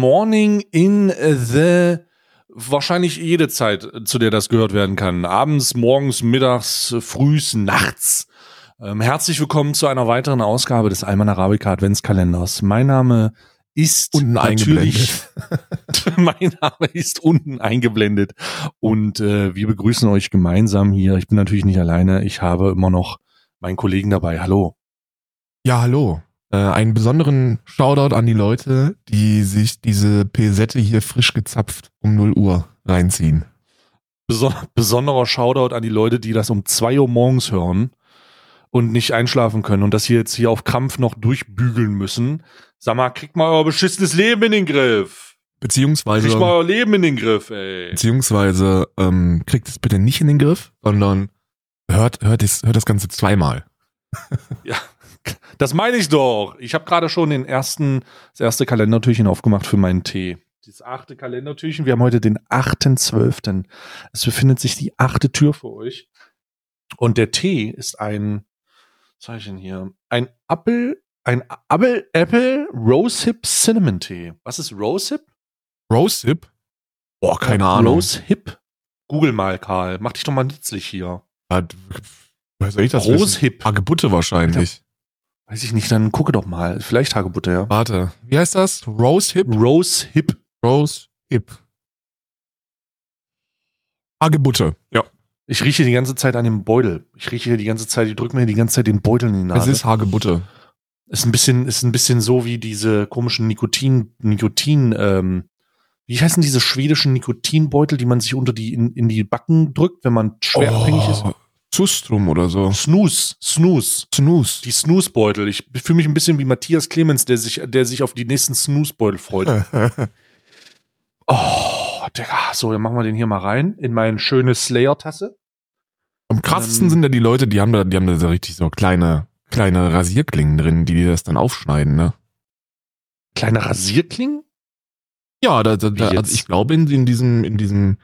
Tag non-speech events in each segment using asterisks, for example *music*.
Morning in the wahrscheinlich jede Zeit, zu der das gehört werden kann. Abends, morgens, mittags, frühs, nachts. Ähm, herzlich willkommen zu einer weiteren Ausgabe des Alman Arabica Adventskalenders. Mein Name ist unten natürlich, *laughs* mein Name ist unten eingeblendet und äh, wir begrüßen euch gemeinsam hier. Ich bin natürlich nicht alleine. Ich habe immer noch meinen Kollegen dabei. Hallo. Ja, hallo. Äh, einen besonderen Shoutout an die Leute, die sich diese Pesette hier frisch gezapft um 0 Uhr reinziehen. Beson besonderer Shoutout an die Leute, die das um 2 Uhr morgens hören und nicht einschlafen können und das hier jetzt hier auf Krampf noch durchbügeln müssen. Sag mal, kriegt mal euer beschissenes Leben in den Griff. Beziehungsweise. Kriegt mal euer Leben in den Griff, ey. Beziehungsweise, ähm, kriegt es bitte nicht in den Griff, sondern hört, hört, das, hört das Ganze zweimal. ja, das meine ich doch. Ich habe gerade schon den ersten, das erste Kalendertürchen aufgemacht für meinen Tee. Das achte Kalendertürchen. Wir haben heute den 8.12. Es befindet sich die achte Tür für euch. Und der Tee ist ein, was sag ich denn hier? Ein Apple, ein Apple, Apple Rosehip Cinnamon Tee. Was ist Rosehip? Rosehip? Boah, keine ja, Ahnung. Rosehip? Google mal, Karl. Mach dich doch mal nützlich hier. Ja, weiß ich das Rosehip. Hagebutte wahrscheinlich. Weiß ich nicht, dann gucke doch mal. Vielleicht Hagebutte, ja. Warte, wie heißt das? Rose Hip? Rose Hip. Rose Hip. Hagebutte, ja. Ich rieche die ganze Zeit an dem Beutel. Ich rieche die ganze Zeit, ich drücke mir die ganze Zeit den Beutel in die Nase. Es ist Hagebutte. Ist ein bisschen, ist ein bisschen so wie diese komischen Nikotin, Nikotin, ähm, wie heißen diese schwedischen Nikotinbeutel, die man sich unter die, in, in die Backen drückt, wenn man schwer oh, abhängig ist? Zustrum oder so. Snooze, Snooze. Snooze. Die Snooze-Beutel. Ich fühle mich ein bisschen wie Matthias Clemens, der sich, der sich auf die nächsten Snooze-Beutel freut. *laughs* oh, Digga. So, dann machen wir den hier mal rein in meine schöne Slayer-Tasse. Am krassesten ähm, sind ja die Leute, die haben da, die haben da so richtig so kleine, kleine Rasierklingen drin, die dir das dann aufschneiden, ne? Kleine Rasierklingen? Ja, da, da, da also ich glaube in, in diesem, in diesem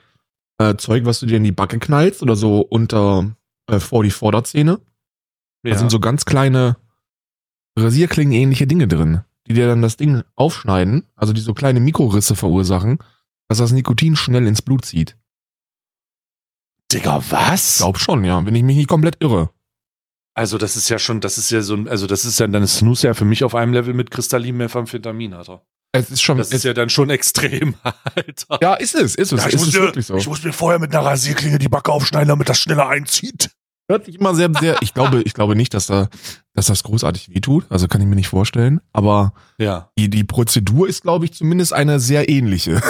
äh, Zeug, was du dir in die Backe knallst oder so unter äh, vor die Vorderzähne. Ja. Da sind so ganz kleine Rasierklingen-ähnliche Dinge drin, die dir dann das Ding aufschneiden, also die so kleine Mikrorisse verursachen, dass das Nikotin schnell ins Blut zieht. Digga, was? Ich glaub schon, ja, wenn ich mich nicht komplett irre. Also das ist ja schon, das ist ja so, also das ist ja, dann ist Snooze ja für mich auf einem Level mit Kristallin Methamphetamin, Alter. Es ist schon, das ist ja dann schon extrem, *laughs* Alter. Ja, ist es, ist es. Ja, ich, ist muss mir, so. ich muss mir vorher mit einer Rasierklinge die Backe aufschneiden, damit das schneller einzieht. Hört sich immer sehr, sehr, ich glaube, ich glaube nicht, dass da, dass das großartig wehtut. Also kann ich mir nicht vorstellen. Aber ja. die, die Prozedur ist, glaube ich, zumindest eine sehr ähnliche.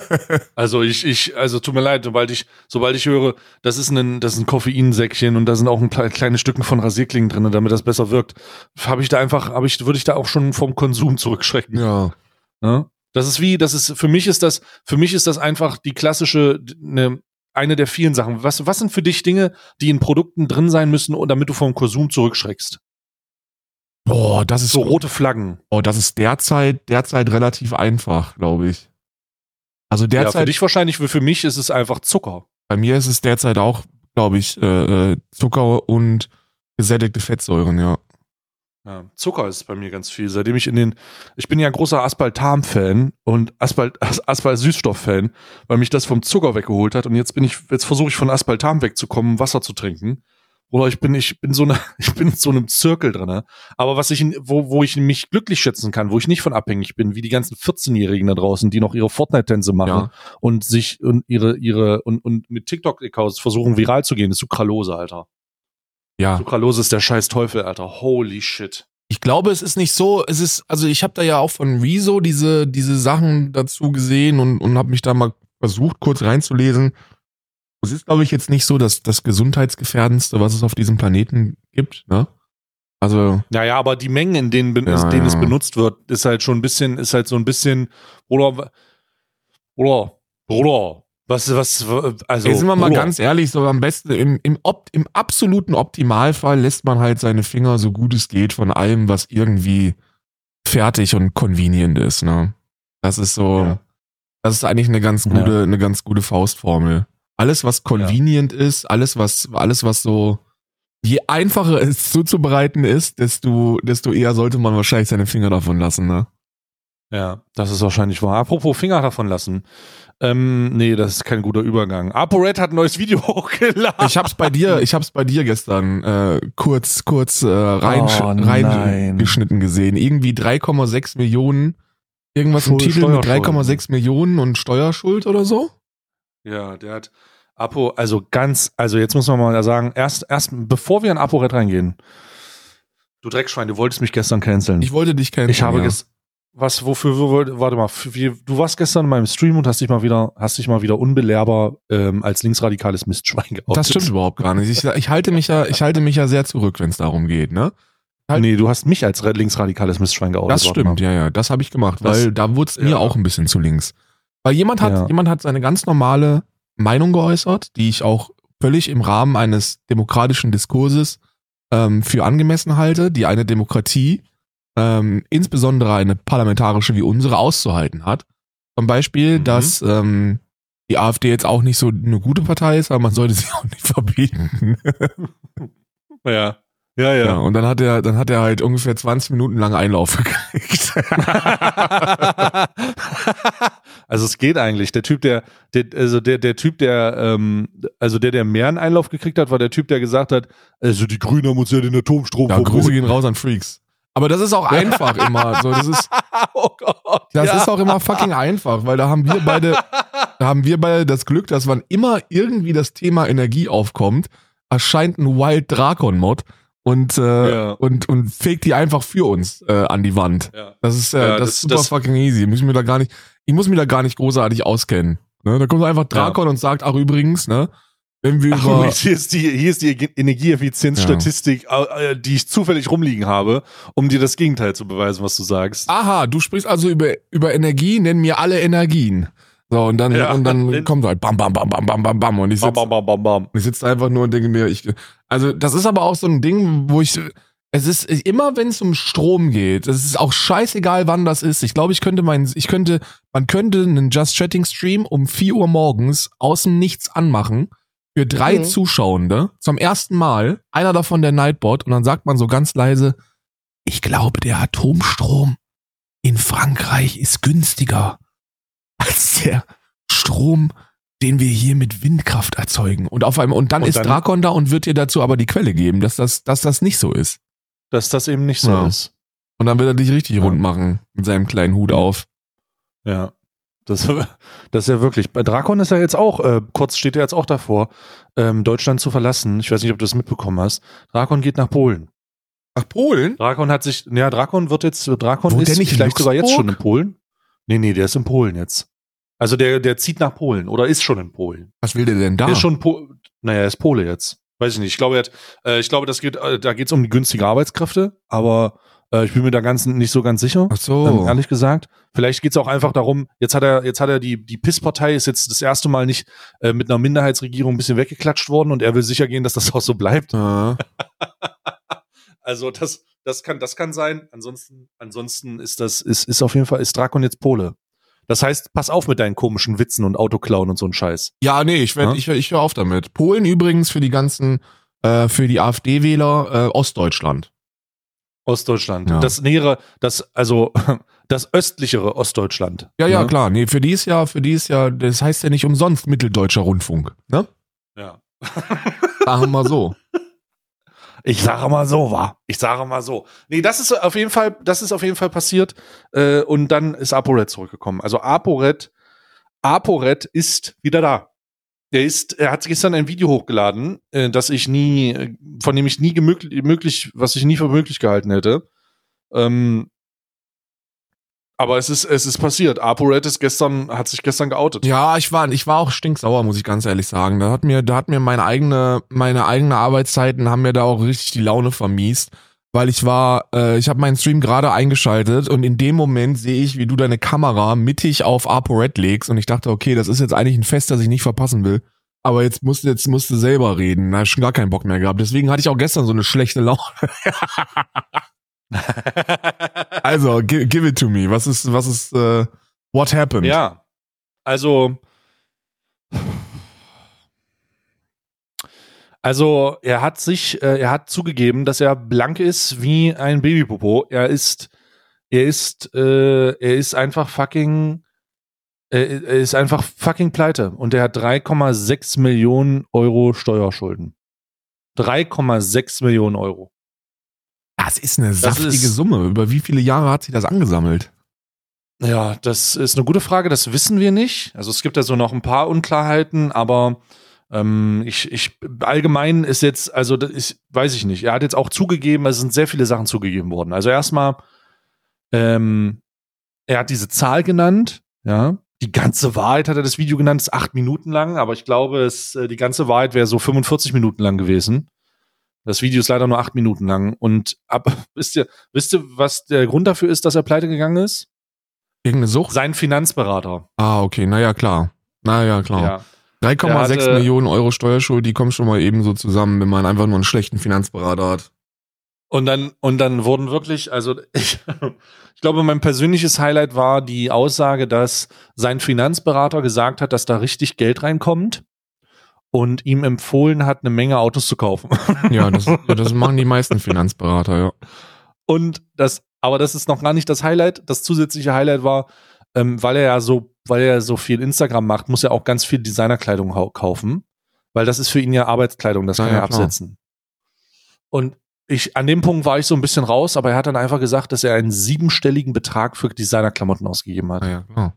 *laughs* also ich, ich, also tut mir leid, sobald ich, sobald ich höre, das ist ein, das ist ein Koffeinsäckchen und da sind auch ein kleine Stücken von Rasierklingen drin, damit das besser wirkt, habe ich da einfach, habe ich, würde ich da auch schon vom Konsum zurückschrecken. Ja. ja? Das ist wie, das ist, für mich ist das, für mich ist das einfach die klassische, ne, eine der vielen Sachen. Was, was sind für dich Dinge, die in Produkten drin sein müssen, damit du vom Konsum zurückschreckst? Boah, das ist so rote Flaggen. Oh, das ist derzeit derzeit relativ einfach, glaube ich. Also derzeit. Ja, für dich wahrscheinlich, für mich ist es einfach Zucker. Bei mir ist es derzeit auch, glaube ich, äh, äh Zucker und gesättigte Fettsäuren, ja. Ja, Zucker ist bei mir ganz viel. Seitdem ich in den, ich bin ja ein großer Aspartam-Fan und Aspalt, *laughs* Asphalt-Süßstoff-Fan, weil mich das vom Zucker weggeholt hat. Und jetzt bin ich, jetzt versuche ich von Aspartam wegzukommen, Wasser zu trinken. Oder ich bin, ich bin so eine, *laughs* ich bin in so einem Zirkel drin. Aber was ich, wo, wo ich mich glücklich schätzen kann, wo ich nicht von abhängig bin, wie die ganzen 14-Jährigen da draußen, die noch ihre Fortnite-Tänze machen ja. und sich und ihre, ihre, und, und mit TikTok-Accounts versuchen viral zu gehen, ist Sucralose, Alter. Ja. Sucralose ist der scheiß Teufel, Alter. Holy shit. Ich glaube, es ist nicht so, es ist, also ich habe da ja auch von Rezo diese, diese Sachen dazu gesehen und, und habe mich da mal versucht, kurz reinzulesen. Es ist, glaube ich, jetzt nicht so, dass das gesundheitsgefährdendste, was es auf diesem Planeten gibt, ne? Also. Naja, aber die Mengen, in denen, ja, in denen ja. es benutzt wird, ist halt schon ein bisschen, ist halt so ein bisschen, oder, oder, oder, was, was, also. Ey, sind wir mal ganz ehrlich, so am besten, im, im, Opt, im absoluten Optimalfall lässt man halt seine Finger so gut es geht von allem, was irgendwie fertig und convenient ist, ne? Das ist so, ja. das ist eigentlich eine ganz gute, ja. eine ganz gute Faustformel. Alles, was convenient ja. ist, alles, was, alles, was so, je einfacher es zuzubereiten ist, desto, desto eher sollte man wahrscheinlich seine Finger davon lassen, ne? Ja, das ist wahrscheinlich wahr. Apropos Finger davon lassen. Ähm, nee, das ist kein guter Übergang. ApoRed hat ein neues Video *laughs* hochgeladen. Ich hab's bei dir, ich hab's bei dir gestern äh, kurz, kurz äh, rein, Oh, reingeschnitten gesehen. Irgendwie 3,6 Millionen, irgendwas Schuld- im Titel mit Steuerschulden. 3,6 Millionen und Steuerschuld oder so? Ja, der hat Apo, also ganz, also jetzt muss man mal sagen, erst, erst bevor wir in ApoRed reingehen, du Dreckschwein, du wolltest mich gestern canceln. Ich wollte dich kennen. Ich habe ja. ges was, wofür, wo, warte mal, für, du warst gestern in meinem Stream und hast dich mal wieder, hast dich mal wieder unbelehrbar ähm, als linksradikales Mistschwein geoutet. Das stimmt überhaupt gar nicht. Ich, ich halte mich ja, ich halte mich ja sehr zurück, wenn es darum geht, ne? halt- Nee, du hast mich als linksradikales Mistschwein geoutet. Das stimmt, ja, ja. Das habe ich gemacht, Das- weil da wurde es ja. mir auch ein bisschen zu links. Weil jemand hat, Ja. jemand hat seine ganz normale Meinung geäußert, die ich auch völlig im Rahmen eines demokratischen Diskurses ähm, für angemessen halte, die eine Demokratie, ähm, insbesondere eine parlamentarische wie unsere, auszuhalten hat. Zum Beispiel, Mhm. dass ähm, die AfD jetzt auch nicht so eine gute Partei ist, aber man sollte *laughs* sie auch nicht verbieten. *laughs* Ja. Ja, Ja, ja. und dann hat er, dann hat er halt ungefähr 20 Minuten lang Einlauf gekriegt. *laughs* also es geht eigentlich. Der Typ, der, der also der, der Typ, der, ähm, also der, der mehr einen Einlauf gekriegt hat, war der Typ, der gesagt hat, also die Grünen haben uns ja den Atomstrom Ja, Grüße verboten. gehen raus an Freaks. Aber das ist auch einfach immer. So, das ist, *laughs* oh Gott. das ja. ist auch immer fucking einfach, weil da haben wir beide, da haben wir beide das Glück, dass wann immer irgendwie das Thema Energie aufkommt, erscheint ein Wild Drakon Mod und äh, Ja. und und fegt die einfach für uns äh, an die Wand. ja. Das ist äh, Ja, das, das- ist super das- fucking easy. Muss ich mir da gar nicht, ich muss mir da gar nicht großartig auskennen. Ne? Da kommt einfach Drakon und sagt, ach übrigens, ne, wenn wir Ach, über Moment, hier ist die, hier ist die Energieeffizienzstatistik, äh, die ich zufällig rumliegen habe, um dir das Gegenteil zu beweisen, was du sagst. Aha, du sprichst also über, über Energie, nenn mir alle Energien. So, und dann, Ja. und dann *laughs* kommt halt bam, bam, bam, bam, bam, bam, bam. Und ich Bam, sitze bam, bam, bam, bam. ich sitz einfach nur und denke mir, ich, also das ist aber auch so ein Ding, wo ich, es ist immer, wenn es um Strom geht, es ist auch scheißegal, wann das ist. Ich glaube, ich könnte mein, ich könnte, man könnte einen Just Chatting Stream um 4 Uhr morgens aus dem Nichts anmachen für drei Mhm. Zuschauende zum ersten Mal, einer davon der Nightbot und dann sagt man so ganz leise, ich glaube, der Atomstrom in Frankreich ist günstiger als der Strom, den wir hier mit Windkraft erzeugen. Und auf einmal, und dann Und ist dann- Drakon da und wird dir dazu aber die Quelle geben, dass das, dass das nicht so ist. Dass das eben nicht so Ja. ist. Und dann wird er dich richtig Ja. rund machen mit seinem kleinen Hut auf. Ja. Das, *laughs* das ist ja wirklich. Bei Drakon ist ja jetzt auch, äh, kurz steht er jetzt auch davor, ähm, Deutschland zu verlassen. Ich weiß nicht, ob du das mitbekommen hast. Drakon geht nach Polen. Nach Polen? Drakon hat sich, ja, Drakon wird jetzt, Drakon Wohnt ist nicht vielleicht sogar jetzt schon in Polen. Nee, nee, der ist in Polen jetzt. Also der, der zieht nach Polen oder ist schon in Polen. Was will der denn da? Der ist schon, po naja, er ist Pole jetzt. Weiß ich nicht. Ich glaube, er hat, äh, ich glaube, das geht, äh, da geht es um die günstige Arbeitskräfte, aber äh, ich bin mir da ganz nicht so ganz sicher. Ach so. Ähm, ehrlich gesagt. Vielleicht geht es auch einfach darum, jetzt hat er, jetzt hat er die, die PIS-Partei ist jetzt das erste Mal nicht äh, mit einer Minderheitsregierung ein bisschen weggeklatscht worden und er will sicher gehen, dass das auch so bleibt. Ja. *laughs* Also das, das kann, das kann sein. Ansonsten, ansonsten ist das, ist, ist auf jeden Fall, ist Drakon jetzt Pole. Das heißt, pass auf mit deinen komischen Witzen und Autoklauen und so ein Scheiß. Ja, nee, ich, werd, Ja? ich, ich höre auf damit. Polen übrigens für die ganzen, äh, für die AfD-Wähler äh, Ostdeutschland. Ostdeutschland. Ja. Das nähere, das, also *laughs* das östlichere Ostdeutschland. Ja, ja, Ne? klar. Nee, für die ist ja, für die ist ja, das heißt ja nicht umsonst Mitteldeutscher Rundfunk. Ne? Ja. *laughs* Sagen wir mal so. Ich sage mal so, war. Ich sage mal so. Nee, das ist auf jeden Fall, das ist auf jeden Fall passiert. Äh, und dann ist ApoRed zurückgekommen. Also ApoRed, ApoRed ist wieder da. Er ist, er hat gestern ein Video hochgeladen, äh, das ich nie, von dem ich nie gemöglich, möglich, was ich nie für möglich gehalten hätte. Ähm, aber es ist, es ist passiert. ApoRed ist gestern, hat sich gestern geoutet. Ja, ich war, ich war auch stinksauer, muss ich ganz ehrlich sagen. Da hat mir, da hat mir meine eigene, meine eigene Arbeitszeiten haben mir da auch richtig die Laune vermiest, weil ich war, äh, ich habe meinen Stream gerade eingeschaltet und in dem Moment sehe ich, wie du deine Kamera mittig auf ApoRed legst und ich dachte, okay, das ist jetzt eigentlich ein Fest, das ich nicht verpassen will. Aber jetzt musst du, jetzt musst du selber reden. Da ich schon gar keinen Bock mehr gehabt. Deswegen hatte ich auch gestern so eine schlechte Laune. *laughs* Also, give, give it to me. Was ist, was ist, äh, what happened? Ja, also. Also, er hat sich, äh, er hat zugegeben, dass er blank ist wie ein Babypopo. Er ist, er ist, äh, er ist einfach fucking, äh, er ist einfach fucking pleite und er hat 3,6 Millionen Euro Steuerschulden. 3,6 Millionen Euro. Das ist eine saftige ist, Summe. Über wie viele Jahre hat sie das angesammelt? Ja, das ist eine gute Frage. Das wissen wir nicht. Also es gibt da so noch ein paar Unklarheiten, aber ähm, ich, ich allgemein ist jetzt, also das ist, weiß ich nicht. Er hat jetzt auch zugegeben, es sind sehr viele Sachen zugegeben worden. Also erstmal, ähm, er hat diese Zahl genannt, ja. Die ganze Wahrheit hat er das Video genannt, ist acht Minuten lang, aber ich glaube, es, äh, die ganze Wahrheit wäre so 45 Minuten lang gewesen. Das Video ist leider nur acht Minuten lang. Und ab, *laughs* wisst ihr, wisst ihr, was der Grund dafür ist, dass er pleite gegangen ist? Irgendeine Sucht? Sein Finanzberater. Ah, okay, naja, klar. Naja, klar. Ja. 3,6 Millionen Euro Steuerschuld, die kommen schon mal eben so zusammen, wenn man einfach nur einen schlechten Finanzberater hat. Und dann, und dann wurden wirklich, also *laughs* ich, ich glaube, mein persönliches Highlight war die Aussage, dass sein Finanzberater gesagt hat, dass da richtig Geld reinkommt und ihm empfohlen hat, eine Menge Autos zu kaufen. *laughs* Ja, das, das machen die meisten Finanzberater, ja. Und das, aber das ist noch gar nicht das Highlight. Das zusätzliche Highlight war, ähm, weil er ja so, weil er so viel Instagram macht, muss er auch ganz viel Designerkleidung kaufen, weil das ist für ihn ja Arbeitskleidung, das kann ja, er absetzen. Und ich, an dem Punkt war ich so ein bisschen raus, aber er hat dann einfach gesagt, dass er einen siebenstelligen Betrag für Designerklamotten ausgegeben hat. Ja, klar.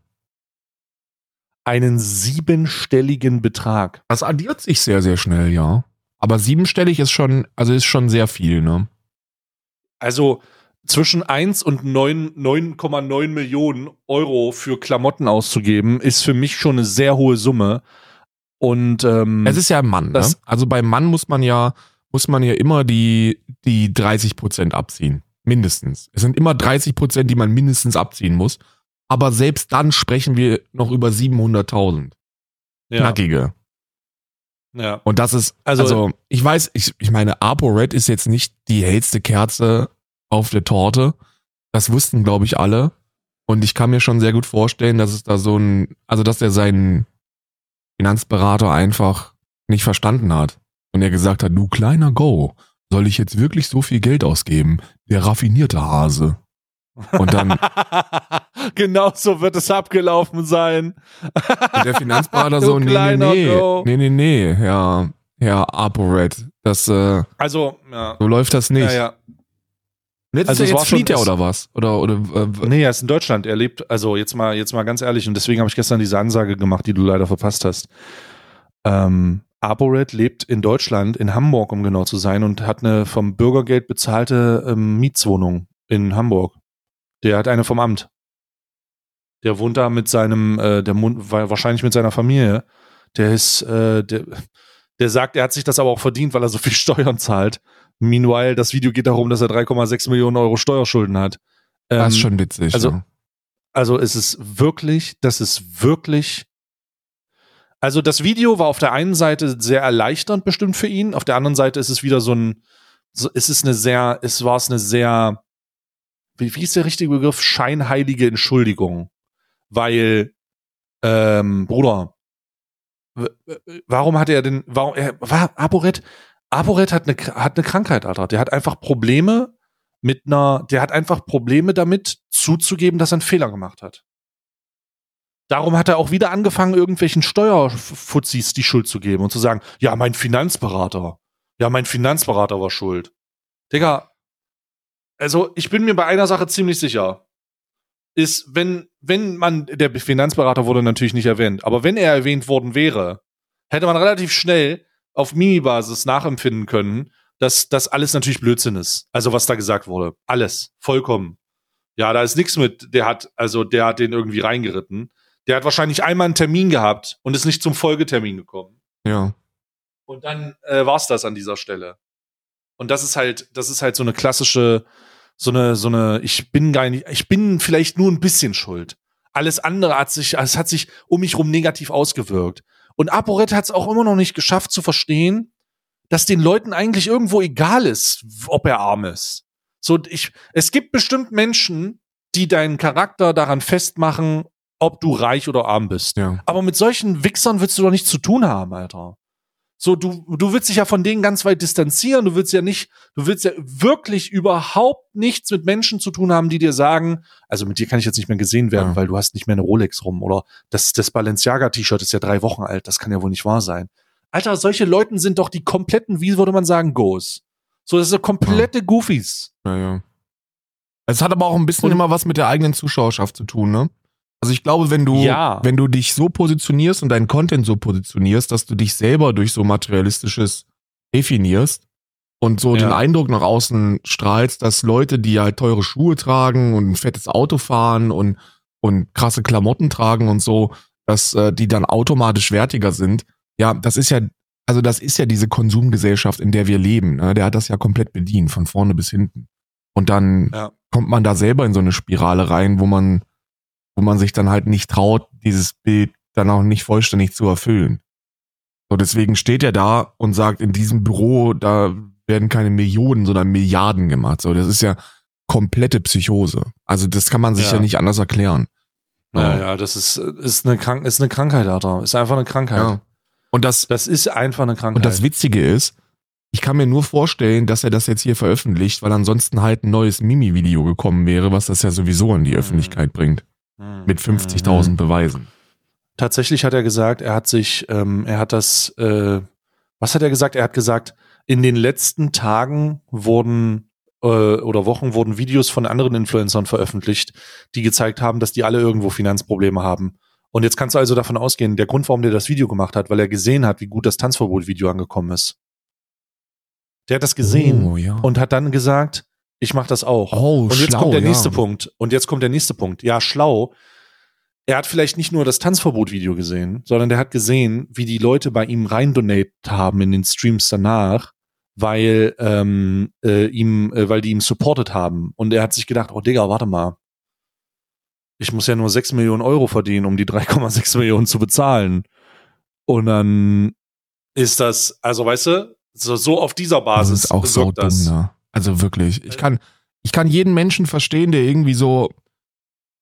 Einen siebenstelligen Betrag. Das addiert sich sehr, sehr schnell, ja. Aber siebenstellig ist schon, also ist schon sehr viel, ne? Also, zwischen 1 und 9,9 Millionen Euro für Klamotten auszugeben, ist für mich schon eine sehr hohe Summe. Und ähm, es ist ja ein Mann, ne? Also beim Mann muss man ja, muss man ja immer die, die 30 Prozent abziehen. Mindestens. Es sind immer 30 Prozent, die man mindestens abziehen muss. Aber selbst dann sprechen wir noch über 700.000. Ja. Knackige. Ja. Und das ist, also, also ich weiß, ich, ich meine, ApoRed ist jetzt nicht die hellste Kerze auf der Torte. Das wussten, glaube ich, alle. Und ich kann mir schon sehr gut vorstellen, dass es da so ein, also dass er seinen Finanzberater einfach nicht verstanden hat. Und er gesagt hat, du kleiner Go, soll ich jetzt wirklich so viel Geld ausgeben? Der raffinierte Hase. Und dann. *laughs* genau so wird es abgelaufen sein. und der Finanzberater *laughs* so, nee, nee, nee, nee, nee, nee, ja, Herr ApoRed, das, äh, also, ja. so läuft das nicht. Ja, ja. Jetzt, also jetzt flieht er oder was? Oder, oder, äh, nee, er ist in Deutschland. Er lebt, also jetzt mal, jetzt mal ganz ehrlich, und deswegen habe ich gestern diese Ansage gemacht, die du leider verpasst hast. Ähm, ApoRed lebt in Deutschland, in Hamburg, um genau zu sein, und hat eine vom Bürgergeld bezahlte ähm, Mietswohnung in Hamburg. Der hat eine vom Amt. Der wohnt da mit seinem, äh, der wahrscheinlich mit seiner Familie. Der ist, äh, der, der sagt, er hat sich das aber auch verdient, weil er so viel *laughs* Steuern zahlt. Meanwhile, das Video geht darum, dass er 3,6 Millionen Euro Steuerschulden hat. Ähm, das ist schon witzig. Also, ja. also es ist wirklich, das ist wirklich. Also das Video war auf der einen Seite sehr erleichternd bestimmt für ihn, auf der anderen Seite ist es wieder so ein, so, es ist eine sehr, es war es eine sehr, wie, wie ist der richtige Begriff? Scheinheilige Entschuldigung. Weil, ähm, Bruder, warum hat er denn, warum, er, war, Aboret, Aboret hat eine, hat eine Krankheit, Alter. Der hat einfach Probleme mit einer, der hat einfach Probleme damit zuzugeben, dass er einen Fehler gemacht hat. Darum hat er auch wieder angefangen, irgendwelchen Steuerfuzis die Schuld zu geben und zu sagen, ja, mein Finanzberater. Ja, mein Finanzberater war schuld. Digga, also ich bin mir bei einer Sache ziemlich sicher. Ist, wenn, wenn man, der Finanzberater wurde natürlich nicht erwähnt, aber wenn er erwähnt worden wäre, hätte man relativ schnell auf Mini-Basis nachempfinden können, dass das alles natürlich Blödsinn ist. Also was da gesagt wurde. Alles. Vollkommen. Ja, da ist nichts mit, der hat, also der hat den irgendwie reingeritten. Der hat wahrscheinlich einmal einen Termin gehabt und ist nicht zum Folgetermin gekommen. Ja. Und dann äh, war's das an dieser Stelle. Und das ist halt, das ist halt so eine klassische, so eine, so eine, ich bin gar nicht, ich bin vielleicht nur ein bisschen schuld. Alles andere hat sich, es hat sich um mich rum negativ ausgewirkt. Und ApoRed hat es auch immer noch nicht geschafft zu verstehen, dass den Leuten eigentlich irgendwo egal ist, ob er arm ist. So, ich, es gibt bestimmt Menschen, die deinen Charakter daran festmachen, ob du reich oder arm bist. Ja. Aber mit solchen Wichsern willst du doch nichts zu tun haben, Alter. So, du, du willst dich ja von denen ganz weit distanzieren. Du willst ja nicht, du willst ja wirklich überhaupt nichts mit Menschen zu tun haben, die dir sagen, also mit dir kann ich jetzt nicht mehr gesehen werden, Ja. weil du hast nicht mehr eine Rolex rum oder das, das Balenciaga-T-Shirt ist ja drei Wochen alt. Das kann ja wohl nicht wahr sein. Alter, solche Leuten sind doch die kompletten, wie würde man sagen, Goes. So, das sind komplette Goofies. Ja, ja. Es hat aber auch ein bisschen immer was mit der eigenen Zuschauerschaft zu tun, ne? Also ich glaube, wenn du, Ja. wenn du dich so positionierst und deinen Content so positionierst, dass du dich selber durch so materialistisches definierst und so Ja. den Eindruck nach außen strahlst, dass Leute, die halt teure Schuhe tragen und ein fettes Auto fahren und, und krasse Klamotten tragen und so, dass äh, die dann automatisch wertiger sind. Ja, das ist ja, also das ist ja diese Konsumgesellschaft, in der wir leben. Ne? Der hat das ja komplett bedient, von vorne bis hinten. Und dann Ja. kommt man da selber in so eine Spirale rein, wo man, wo man sich dann halt nicht traut, dieses Bild dann auch nicht vollständig zu erfüllen. So, deswegen steht er da und sagt, in diesem Büro, da werden keine Millionen, sondern Milliarden gemacht. So, das ist ja komplette Psychose. Also, das kann man sich ja, Ja. nicht anders erklären. Ja, ja, das ist, ist eine Krank ist eine Krankheit, Alter. Ist einfach eine Krankheit. Ja. Und das, Das ist einfach eine Krankheit. und das Witzige ist, ich kann mir nur vorstellen, dass er das jetzt hier veröffentlicht, weil ansonsten halt ein neues Mimi-Video gekommen wäre, was das ja sowieso in die Öffentlichkeit bringt. Mhm. Mit 50.000 Beweisen. Tatsächlich hat er gesagt, er hat sich, ähm, er hat das, äh, was hat er gesagt? Er hat gesagt, in den letzten Tagen wurden äh, oder Wochen wurden Videos von anderen Influencern veröffentlicht, die gezeigt haben, dass die alle irgendwo Finanzprobleme haben. Und jetzt kannst du also davon ausgehen, der Grund, warum der das Video gemacht hat, weil er gesehen hat, wie gut das Tanzverbot-Video angekommen ist. Der hat das gesehen Oh, ja. und hat dann gesagt, ich mache das auch. Oh, und jetzt schlau, kommt der ja. nächste Punkt. Und jetzt kommt der nächste Punkt. Ja, schlau. Er hat vielleicht nicht nur das Tanzverbot-Video gesehen, sondern der hat gesehen, wie die Leute bei ihm reindonate haben in den Streams danach, weil ähm, äh, ihm, äh, weil die ihm supported haben. Und er hat sich gedacht, oh Digga, warte mal. Ich muss ja nur 6 Millionen Euro verdienen, um die 3,6 *laughs* Millionen zu bezahlen. Und dann ist das, also weißt du, so, so auf dieser Das Basis ist auch so dumm, das. ne? Also wirklich. Ich kann, ich kann jeden Menschen verstehen, der irgendwie so,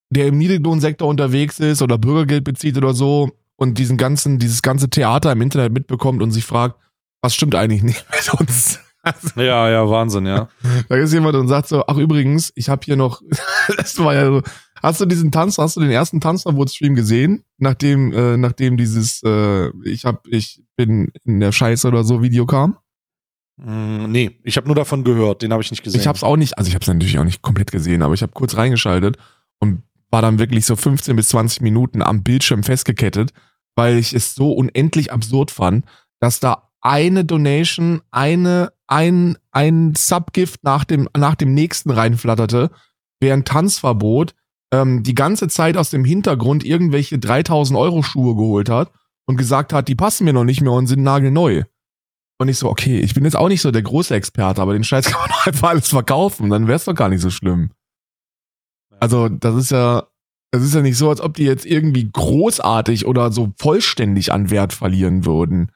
der im Niedriglohnsektor unterwegs ist oder Bürgergeld bezieht oder so und diesen ganzen, dieses ganze Theater im Internet mitbekommt und sich fragt, was stimmt eigentlich nicht mit uns? Also, *laughs* Ja, ja, Wahnsinn, ja. da ist jemand und sagt so, ach übrigens, ich habe hier noch, *laughs* das war ja so, hast du diesen Tanz, hast du den ersten Tanzverbot-Stream gesehen, nachdem, äh, nachdem dieses, äh, ich hab, ich bin in der Scheiße oder so Video kam? Mm, nee, ich habe nur davon gehört, den habe ich nicht gesehen. Ich habe es auch nicht, also ich habe es natürlich auch nicht komplett gesehen, aber ich habe kurz reingeschaltet und war dann wirklich so 15 bis 20 Minuten am Bildschirm festgekettet, weil ich es so unendlich absurd fand, dass da eine Donation, eine, ein, ein Subgift nach dem, nach dem nächsten reinflatterte, während Tanzverbot ähm, die ganze Zeit aus dem Hintergrund irgendwelche 3000 Euro Schuhe geholt hat und gesagt hat, die passen mir noch nicht mehr und sind nagelneu. Und ich so, okay, ich bin jetzt auch nicht so der große Experte, aber den Scheiß *laughs* kann man einfach alles verkaufen, dann wär's doch gar nicht so schlimm. Also, das ist ja, das ist ja nicht so, als ob die jetzt irgendwie großartig oder so vollständig an Wert verlieren würden.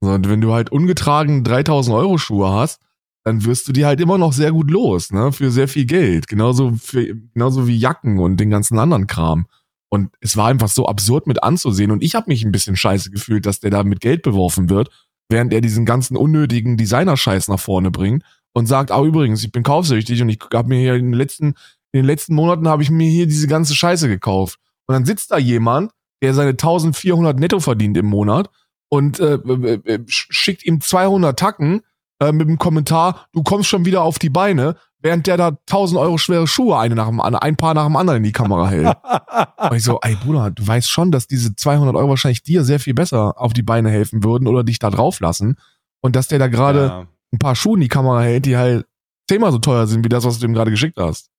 Sondern wenn du halt ungetragen 3000 Euro Schuhe hast, dann wirst du die halt immer noch sehr gut los, ne, für sehr viel Geld. Genauso für, genauso wie Jacken und den ganzen anderen Kram. Und es war einfach so absurd mit anzusehen. Und ich habe mich ein bisschen scheiße gefühlt, dass der da mit Geld beworfen wird, während er diesen ganzen unnötigen Designer-Scheiß nach vorne bringt und sagt, ah übrigens, ich bin kaufsüchtig und ich habe mir hier in den letzten, in den letzten Monaten habe ich mir hier diese ganze Scheiße gekauft. Und dann sitzt da jemand, der seine 1400 netto verdient im Monat und äh, äh, äh, sch- schickt ihm 200 Tacken äh, mit dem Kommentar, du kommst schon wieder auf die Beine, während der da 1000 Euro schwere Schuhe eine nach dem ein Paar nach dem anderen in die Kamera hält. *laughs* Und ich so, ey Bruder, du weißt schon, dass diese 200 Euro wahrscheinlich dir sehr viel besser auf die Beine helfen würden oder dich da drauf lassen. Und dass der da gerade ja. ein paar Schuhe in die Kamera hält, die halt zehnmal so teuer sind wie das, was du ihm gerade geschickt hast.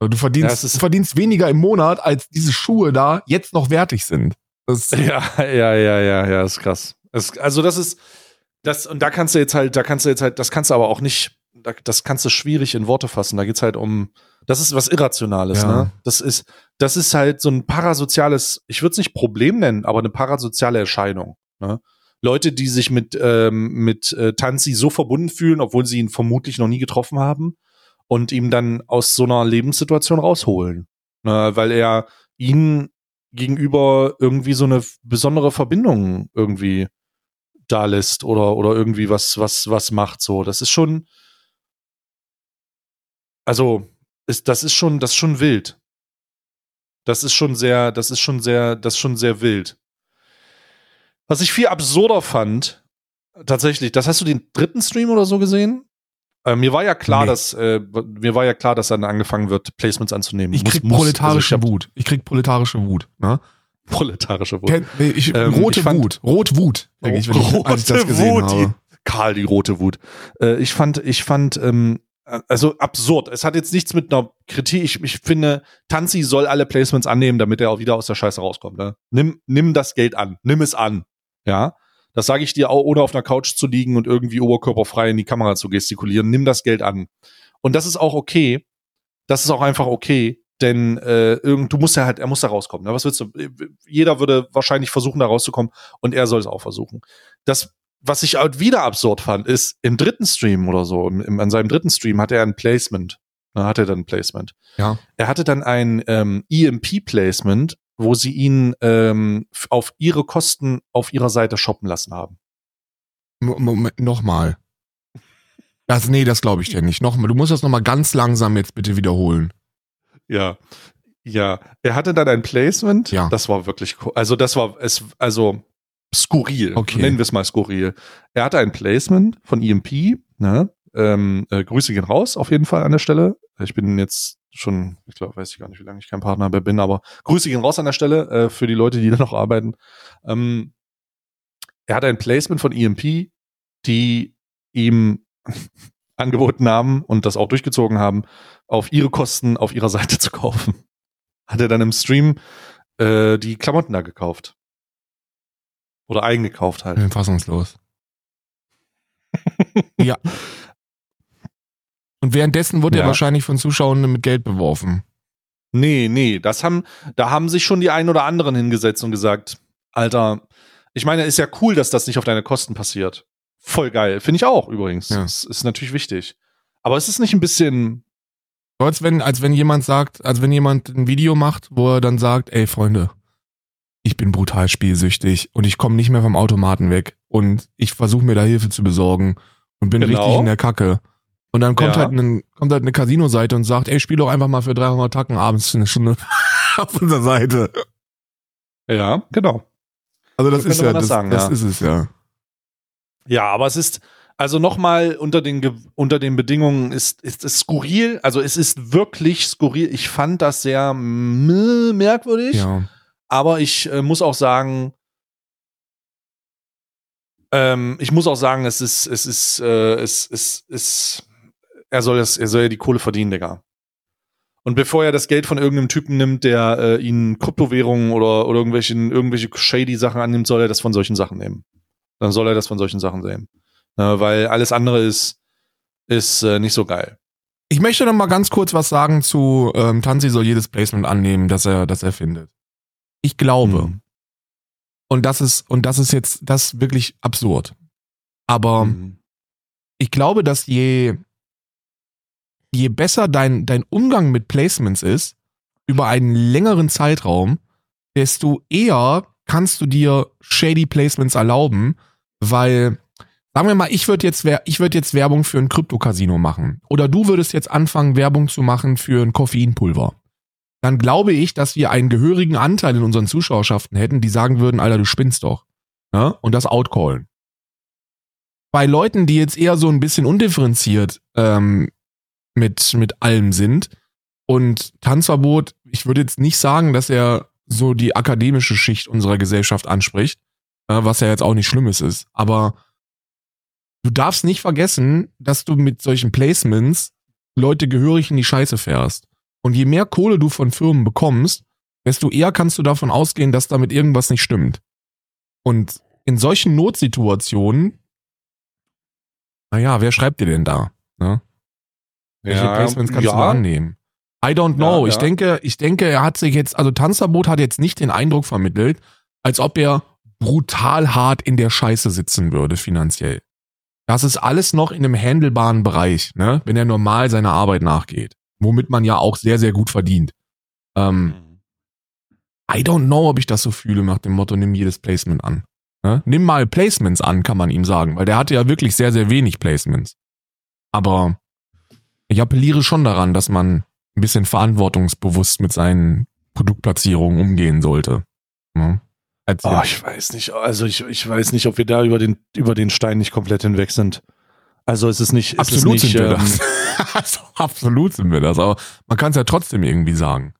Du verdienst, Ja, du verdienst weniger im Monat, als diese Schuhe da jetzt noch wertig sind. Das, *laughs* Ja, ja, ja, ja, ja, ist krass. Es, also das ist, das, und da kannst du jetzt halt, da kannst du jetzt halt, das kannst du aber auch nicht, das kannst du schwierig in Worte fassen. Da geht's halt um, das ist was Irrationales, Ja. ne? Das ist, das ist halt so ein parasoziales, ich würde es nicht Problem nennen, aber eine parasoziale Erscheinung. Ne? Leute, die sich mit, ähm, mit äh, Tanzi so verbunden fühlen, obwohl sie ihn vermutlich noch nie getroffen haben und ihm dann aus so einer Lebenssituation rausholen. Ne? Weil er ihnen gegenüber irgendwie so eine besondere Verbindung irgendwie da lässt oder, oder irgendwie was, was, was macht. So, das ist schon, also, ist, das ist schon, das ist schon wild. Das ist schon sehr, das ist schon sehr, das ist schon sehr wild. Was ich viel absurder fand, tatsächlich, das hast du den dritten Stream oder so gesehen? Äh, mir war ja klar, nee. dass äh, mir war ja klar, dass dann angefangen wird, Placements anzunehmen. Ich krieg muss, proletarische also ich Wut. Ich krieg proletarische Wut. Ne? Proletarische Wut. Ken, nee, ich, ähm, rote ich fand, Wut. Rot Wut. Ich, rote ich Wut. Die, Karl, die rote Wut. Äh, ich fand, ich fand, ähm, also absurd. Es hat jetzt nichts mit einer Kritik. Ich, ich finde, Tanzi soll alle Placements annehmen, damit er auch wieder aus der Scheiße rauskommt. Ne? Nimm, nimm das Geld an. Nimm es an. Ja. Das sage ich dir auch, ohne auf einer Couch zu liegen und irgendwie oberkörperfrei in die Kamera zu gestikulieren. Nimm das Geld an. Und das ist auch okay. Das ist auch einfach okay. Denn äh, irgend, du musst ja halt, er muss da rauskommen. Ne? Was willst du? Jeder würde wahrscheinlich versuchen, da rauszukommen und er soll es auch versuchen. Das was ich halt wieder absurd fand, ist im dritten Stream oder so, im, im, an seinem dritten Stream hatte er ein Placement. Da hatte er dann ein Placement. Ja. Er hatte dann ein ähm, EMP-Placement, wo sie ihn ähm, auf ihre Kosten auf ihrer Seite shoppen lassen haben. Moment, nochmal. Das, nee, das glaube ich dir nicht. Nochmal, du musst das nochmal ganz langsam jetzt bitte wiederholen. Ja. Ja, er hatte dann ein Placement. Ja. Das war wirklich, also das war es, also skurril. Okay. Nennen wir es mal skurril. Er hatte ein Placement von EMP, ne? Ähm, äh, Grüße gehen raus, auf jeden Fall an der Stelle. Ich bin jetzt schon, ich glaube, weiß ich gar nicht, wie lange ich kein Partner mehr bin, aber Grüße gehen raus an der Stelle äh, für die Leute, die da noch arbeiten. Ähm, er hatte ein Placement von EMP, die ihm *laughs* angeboten haben und das auch durchgezogen haben, auf ihre Kosten auf ihrer Seite zu kaufen. Hat er dann im Stream äh, die Klamotten da gekauft. Oder eingekauft halt. Ich bin fassungslos. *laughs* ja. Und währenddessen wurde ja. er wahrscheinlich von Zuschauern mit Geld beworfen. Nee, nee, das haben, da haben sich schon die einen oder anderen hingesetzt und gesagt, Alter, ich meine, ist ja cool, dass das nicht auf deine Kosten passiert. Voll geil. Finde ich auch übrigens. Ja. Das ist natürlich wichtig. Aber es ist nicht ein bisschen. Als wenn, als wenn jemand sagt, als wenn jemand ein Video macht, wo er dann sagt, ey Freunde, ich bin brutal spielsüchtig und ich komme nicht mehr vom Automaten weg und ich versuche mir da Hilfe zu besorgen und bin genau. richtig in der Kacke. Und dann kommt ja. halt ein, kommt halt eine Casino-Seite und sagt, ey, spiel doch einfach mal für 300 Tacken abends eine Stunde *laughs* auf unserer Seite. Ja, genau. Also das so ist ja, das, das, sagen, das ja. ist es ja. Ja, aber es ist, also nochmal unter den, unter den Bedingungen ist, ist es skurril. Also es ist wirklich skurril. Ich fand das sehr merkwürdig. Ja. Aber ich äh, muss auch sagen, ähm, ich muss auch sagen, es ist, es ist, äh, es ist, es, er soll das, er soll ja die Kohle verdienen, Digga. Und bevor er das Geld von irgendeinem Typen nimmt, der äh, ihn Kryptowährungen oder, oder irgendwelche, irgendwelche shady Sachen annimmt, soll er das von solchen Sachen nehmen. Dann soll er das von solchen Sachen nehmen. Äh, weil alles andere ist, ist äh, nicht so geil. Ich möchte noch mal ganz kurz was sagen zu ähm, Tanzi soll jedes Placement annehmen, das er, das er findet. Ich glaube, mhm. und das ist, und das ist jetzt, das ist wirklich absurd. Aber mhm. ich glaube, dass je, je besser dein, dein Umgang mit Placements ist, über einen längeren Zeitraum, desto eher kannst du dir shady Placements erlauben, weil, sagen wir mal, ich würde jetzt, ich würde jetzt Werbung für ein Krypto-Casino machen. Oder du würdest jetzt anfangen, Werbung zu machen für ein Koffeinpulver dann glaube ich, dass wir einen gehörigen Anteil in unseren Zuschauerschaften hätten, die sagen würden, Alter, du spinnst doch. Ja? Ne? Und das outcallen. Bei Leuten, die jetzt eher so ein bisschen undifferenziert ähm, mit, mit allem sind und Tanzverbot, ich würde jetzt nicht sagen, dass er so die akademische Schicht unserer Gesellschaft anspricht, äh, was ja jetzt auch nicht Schlimmes ist. Aber du darfst nicht vergessen, dass du mit solchen Placements Leute gehörig in die Scheiße fährst. Und je mehr Kohle du von Firmen bekommst, desto eher kannst du davon ausgehen, dass damit irgendwas nicht stimmt. Und in solchen Notsituationen, naja, wer schreibt dir denn da? Ne? Welche ja, Placements kannst ja. du da annehmen? I don't know. Ja, ich denke, ich denke, er hat sich jetzt, also Tanzverbot hat jetzt nicht den Eindruck vermittelt, als ob er brutal hart in der Scheiße sitzen würde finanziell. Das ist alles noch in einem handelbaren Bereich, ne, wenn er normal seiner Arbeit nachgeht womit man ja auch sehr, sehr gut verdient. Ähm, mhm. I don't know, ob ich das so fühle nach dem Motto, nimm jedes Placement an. Ne? Nimm mal Placements an, kann man ihm sagen, weil der hatte ja wirklich sehr, sehr wenig Placements. Aber ich appelliere schon daran, dass man ein bisschen verantwortungsbewusst mit seinen Produktplatzierungen umgehen sollte. Ne? Oh, ich weiß nicht. Also ich, ich weiß nicht, ob wir da über den, über den Stein nicht komplett hinweg sind. Also es ist nicht. Absolut ist nicht, sind wir ähm, das. *laughs* also, absolut sind wir das, aber man kann es ja trotzdem irgendwie sagen.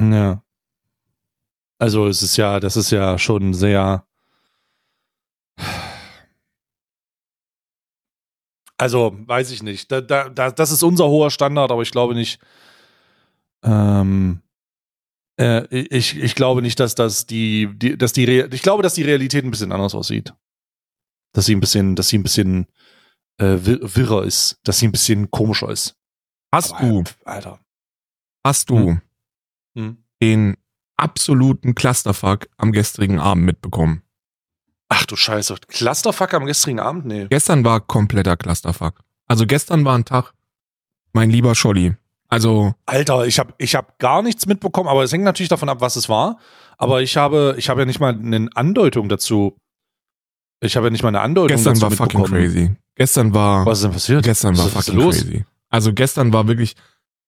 Ja. Also es ist ja, das ist ja schon sehr. Also, weiß ich nicht. Da, da, da, das ist unser hoher Standard, aber ich glaube nicht. Ähm, äh, ich, ich glaube nicht, dass das die, die, dass die, Re ich glaube, dass die Realität ein bisschen anders aussieht. Dass sie ein bisschen, dass sie ein bisschen äh, wir- wirrer ist, dass sie ein bisschen komischer ist. Hast Aber, du, Alter. hast du Hm. Hm. den absoluten Clusterfuck am gestrigen Abend mitbekommen? Ach du Scheiße. Clusterfuck am gestrigen Abend? Nee. Gestern war kompletter Clusterfuck. Also gestern war ein Tag, mein lieber Scholli. Also Alter, ich habe ich hab gar nichts mitbekommen, aber es hängt natürlich davon ab, was es war. Aber ich habe, ich habe ja nicht mal eine Andeutung dazu. Ich habe ja nicht mal eine Andeutung gestern dazu war fucking mitbekommen. crazy. Gestern war Was ist denn passiert? Gestern war was fucking los? crazy. Also gestern war wirklich,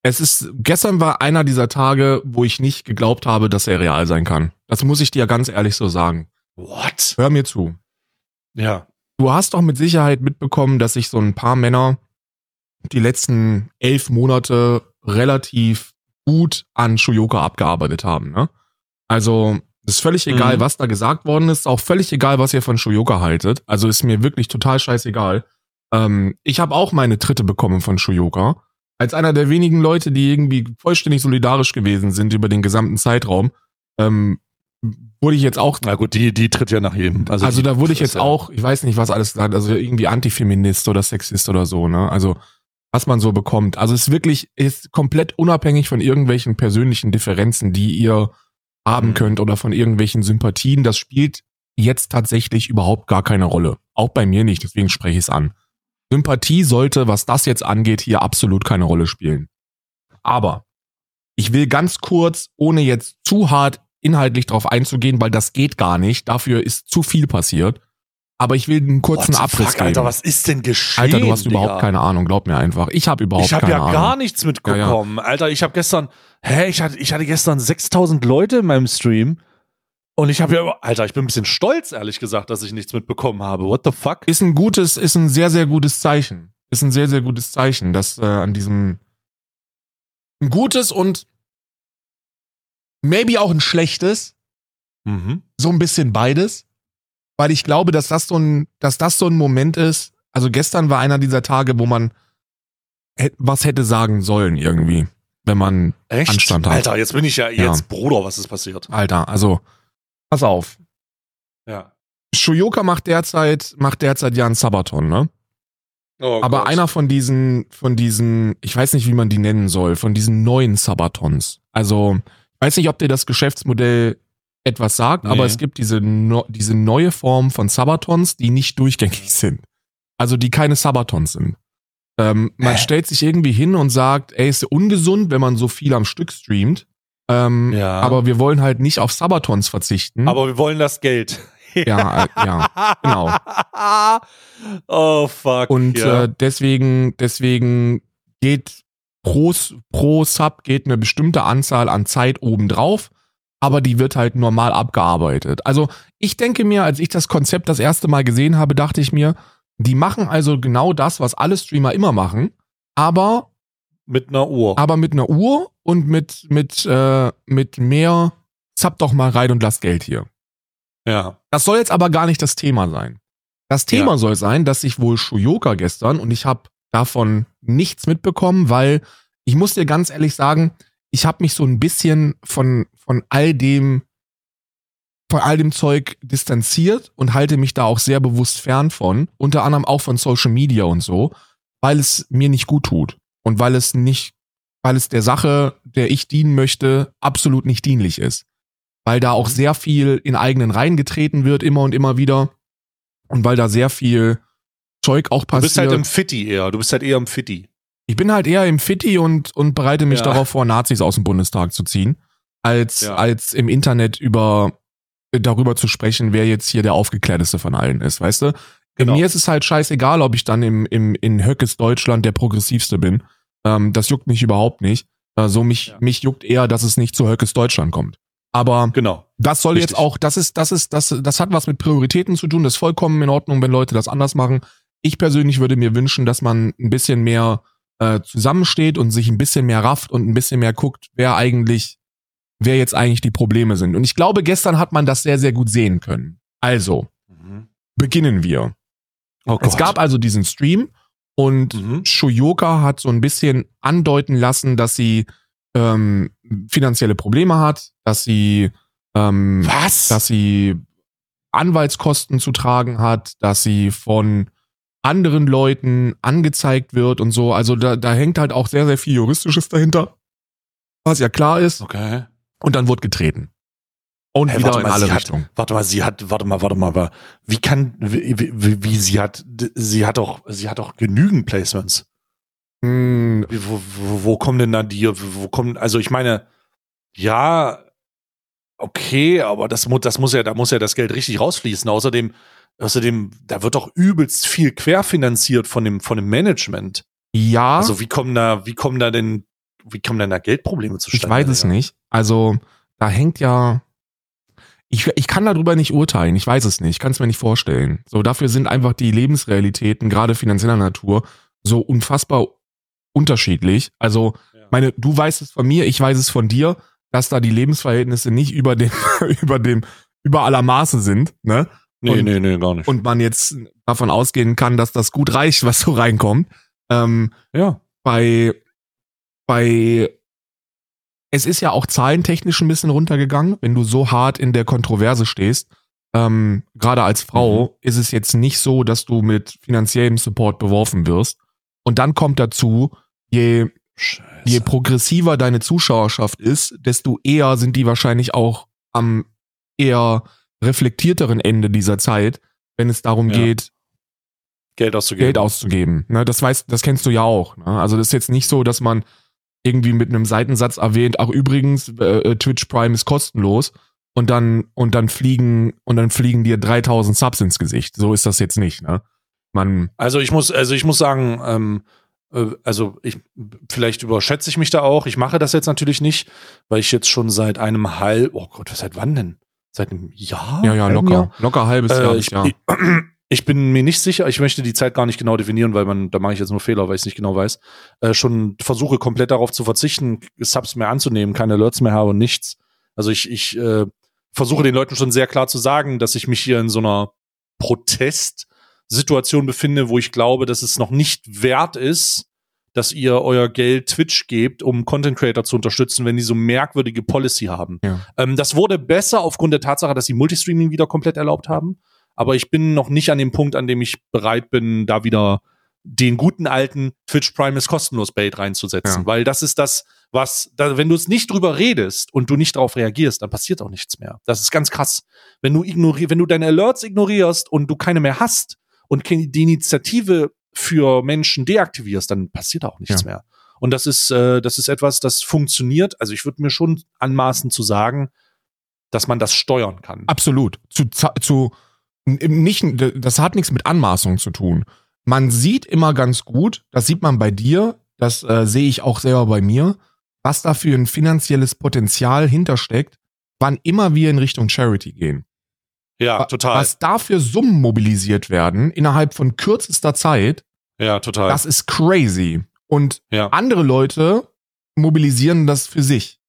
es ist, gestern war einer dieser Tage, wo ich nicht geglaubt habe, dass er real sein kann. Das muss ich dir ganz ehrlich so sagen. What? Hör mir zu. Ja. Du hast doch mit Sicherheit mitbekommen, dass sich so ein paar Männer die letzten elf Monate relativ gut an Shuyoka abgearbeitet haben. Ne? Also ist völlig egal, Mhm. was da gesagt worden ist. Auch völlig egal, was ihr von Shuyoka haltet. Also ist mir wirklich total scheißegal. Ähm, ich habe auch meine Tritte bekommen von Shuyoka. Als einer der wenigen Leute, die irgendwie vollständig solidarisch gewesen sind über den gesamten Zeitraum, ähm, wurde ich jetzt auch Na gut, die, die tritt ja nach jedem. Also, also, da wurde ich jetzt auch, ich weiß nicht, was alles gesagt, also irgendwie Antifeminist oder Sexist oder so, ne? Also was man so bekommt. Also es ist wirklich, ist komplett unabhängig von irgendwelchen persönlichen Differenzen, die ihr haben Mhm. könnt oder von irgendwelchen Sympathien. Das spielt jetzt tatsächlich überhaupt gar keine Rolle. Auch bei mir nicht, deswegen spreche ich es an. Sympathie sollte, was das jetzt angeht, hier absolut keine Rolle spielen. Aber ich will ganz kurz, ohne jetzt zu hart inhaltlich drauf einzugehen, weil das geht gar nicht. Dafür ist zu viel passiert. Aber ich will einen kurzen What Abriss fuck, geben. Alter, was ist denn geschehen? Alter, du hast Digga? überhaupt keine Ahnung, glaub mir einfach. Ich habe überhaupt Ich habe keine ja Ahnung. gar nichts mitbekommen. Alter, ich habe gestern, hä, ich hatte, ich hatte gestern 6000 Leute in meinem Stream. Und ich habe ja, Alter, ich bin ein bisschen stolz, ehrlich gesagt, dass ich nichts mitbekommen habe. What the fuck? Ist ein gutes, ist ein sehr, sehr gutes Zeichen. Ist ein sehr, sehr gutes Zeichen, dass äh, an diesem ein gutes und maybe auch ein schlechtes, Mhm. so ein bisschen beides, weil ich glaube, dass das so ein, dass das so ein Moment ist. Also gestern war einer dieser Tage, wo man was hätte sagen sollen irgendwie, wenn man Echt? Anstand hat. Alter, jetzt bin ich ja Ja. jetzt Bruder, was ist passiert? Alter, also pass auf. Ja. Shuyoka macht derzeit macht derzeit ja einen Sabaton, ne? Oh Aber Gott. einer von diesen, von diesen, ich weiß nicht, wie man die nennen soll, von diesen neuen Sabatons. Also, ich weiß nicht, ob dir das Geschäftsmodell etwas sagt, Nee. aber es gibt diese, no, diese neue Form von Sabatons, die nicht durchgängig sind. Also, die keine Sabatons sind. Ähm, man Hä? stellt sich irgendwie hin und sagt, ey, ist ungesund, wenn man so viel am Stück streamt. Ähm, Ja. Aber wir wollen halt nicht auf Sabatons verzichten. Aber wir wollen das Geld. Ja, äh, ja, genau. *laughs* Oh fuck. Und ja. äh, deswegen, deswegen geht pro, pro Sub geht eine bestimmte Anzahl an Zeit obendrauf, aber die wird halt normal abgearbeitet. Also ich denke mir, als ich das Konzept das erste Mal gesehen habe, dachte ich mir, die machen also genau das, was alle Streamer immer machen, aber, mit einer Uhr. aber mit einer Uhr und mit, mit, äh, mit mehr Sub doch mal rein und lass Geld hier. ja. Das soll jetzt aber gar nicht das Thema sein. Das Thema Ja. soll sein, dass sich wohl Shuyoka gestern und ich habe davon nichts mitbekommen, weil ich muss dir ganz ehrlich sagen, ich habe mich so ein bisschen von von all dem von all dem Zeug distanziert und halte mich da auch sehr bewusst fern von, unter anderem auch von Social Media und so, weil es mir nicht gut tut und weil es nicht weil es der Sache, der ich dienen möchte, absolut nicht dienlich ist weil da auch sehr viel in eigenen Reihen getreten wird, immer und immer wieder. Und weil da sehr viel Zeug auch Du bist passiert. halt im Fitti eher. Du bist halt eher im Fitti. ich bin halt eher im Fitti und, und bereite mich Ja. darauf vor, Nazis aus dem Bundestag zu ziehen, als, Ja. als im Internet über darüber zu sprechen, wer jetzt hier der aufgeklärteste von allen ist, weißt du? Genau. Mir ist es halt scheißegal, ob ich dann im, im, in Höckes Deutschland der progressivste bin. Ähm, das juckt mich überhaupt nicht. Äh, so mich, Ja. mich juckt eher, dass es nicht zu Höckes Deutschland kommt. Aber Genau. das soll Richtig. jetzt auch, das ist, das ist, das, das hat was mit Prioritäten zu tun. Das ist vollkommen in Ordnung, wenn Leute das anders machen. Ich persönlich würde mir wünschen, dass man ein bisschen mehr äh, zusammensteht und sich ein bisschen mehr rafft und ein bisschen mehr guckt, wer eigentlich, wer jetzt eigentlich die Probleme sind. Und ich glaube, gestern hat man das sehr, sehr gut sehen können. Also, Mhm. beginnen wir. Oh Es gab also diesen Stream und Mhm. Shoyoka hat so ein bisschen andeuten lassen, dass sie ähm, finanzielle Probleme hat, dass sie ähm, Was? dass sie Anwaltskosten zu tragen hat, dass sie von anderen Leuten angezeigt wird und so. Also da, da hängt halt auch sehr, sehr viel Juristisches dahinter, was ja klar ist. okay. Und dann wurde getreten. Und Hey, wieder warte in mal, alle sie hat- Richtungen. Warte mal, sie hat, warte mal, warte mal, wie kann, wie, wie, wie sie hat, sie hat doch, sie hat doch genügend Placements. Hm, wo, wo, wo kommen denn da die, wo kommen, also ich meine, ja, okay, aber das muss, das muss ja, da muss ja das Geld richtig rausfließen. Außerdem, außerdem, da wird doch übelst viel querfinanziert von dem, von dem Management. ja, Also wie kommen da, wie kommen da denn, wie kommen denn da Geldprobleme zustande? ich weiß es Digga? nicht. Also da hängt ja. Ich, ich kann darüber nicht urteilen. Ich weiß es nicht. Ich kann es mir nicht vorstellen. So, dafür sind einfach die Lebensrealitäten, gerade finanzieller Natur, so unfassbar unterschiedlich. Also, Ja. meine, du weißt es von mir, ich weiß es von dir, dass da die Lebensverhältnisse nicht über dem, *laughs* über dem, über aller Maße sind, ne? Nee, Und- nee, nee, gar nicht. Und man jetzt davon ausgehen kann, dass das gut reicht, *laughs* was so reinkommt. Ähm, ja. bei, bei, es ist ja auch zahlentechnisch ein bisschen runtergegangen, wenn du so hart in der Kontroverse stehst. Ähm, Gerade als Frau ist es jetzt nicht so, dass du mit finanziellem Support beworfen wirst. Und dann kommt dazu, je, Scheiße. je progressiver deine Zuschauerschaft ist, desto eher sind die wahrscheinlich auch am eher reflektierteren Ende dieser Zeit, wenn es darum Ja. geht, Geld auszugeben. Geld auszugeben. Ne, das weißt, das kennst du ja auch. Ne? Also das ist jetzt nicht so, dass man irgendwie mit einem Seitensatz erwähnt, ach übrigens, äh, Twitch Prime ist kostenlos und dann und dann fliegen und dann fliegen dir 3000 Subs ins Gesicht. So ist das jetzt nicht. Ne? Man, Also ich muss, also ich muss sagen, ähm, äh, also ich, vielleicht überschätze ich mich da auch. Ich mache das jetzt natürlich nicht, weil ich jetzt schon seit einem halb, oh Gott, seit wann denn? Seit einem Jahr? ja ja locker, Jahr? locker halbes Jahr. Äh, bis ich, Jahr. *clears throat* ich, bin mir nicht sicher, ich möchte die Zeit gar nicht genau definieren, weil man, da mache ich jetzt nur Fehler, weil ich es nicht genau weiß. Äh, schon versuche komplett darauf zu verzichten, Subs mehr anzunehmen, keine Alerts mehr habe und nichts. Also ich, ich äh, versuche den Leuten schon sehr klar zu sagen, dass ich mich hier in so einer Protestsituation befinde, wo ich glaube, dass es noch nicht wert ist, dass ihr euer Geld Twitch gebt, um Content Creator zu unterstützen, wenn die so merkwürdige Policy haben. Ja. Ähm, das wurde besser aufgrund der Tatsache, dass sie Multistreaming wieder komplett erlaubt haben. Aber ich bin noch nicht an dem Punkt, an dem ich bereit bin, da wieder den guten alten Twitch Prime ist kostenlos Bait reinzusetzen. Ja. Weil das ist das, was, da, wenn du es nicht drüber redest und du nicht darauf reagierst, dann passiert auch nichts mehr. Das ist ganz krass. Wenn du ignorierst, wenn du deine Alerts ignorierst und du keine mehr hast und die Initiative für Menschen deaktivierst, dann passiert auch nichts Ja. mehr. Und das ist, äh, das ist etwas, das funktioniert. Also ich würde mir schon anmaßen zu sagen, dass man das steuern kann. Absolut. Zu, zu nicht, das hat nichts mit Anmaßung zu tun. Man sieht immer ganz gut, das sieht man bei dir, das äh, sehe ich auch selber bei mir, was da für ein finanzielles Potenzial hintersteckt, wann immer wir in Richtung Charity gehen. Ja, total. Was da für Summen mobilisiert werden innerhalb von kürzester Zeit, ja, total. das ist crazy. Und ja, andere Leute mobilisieren das für sich.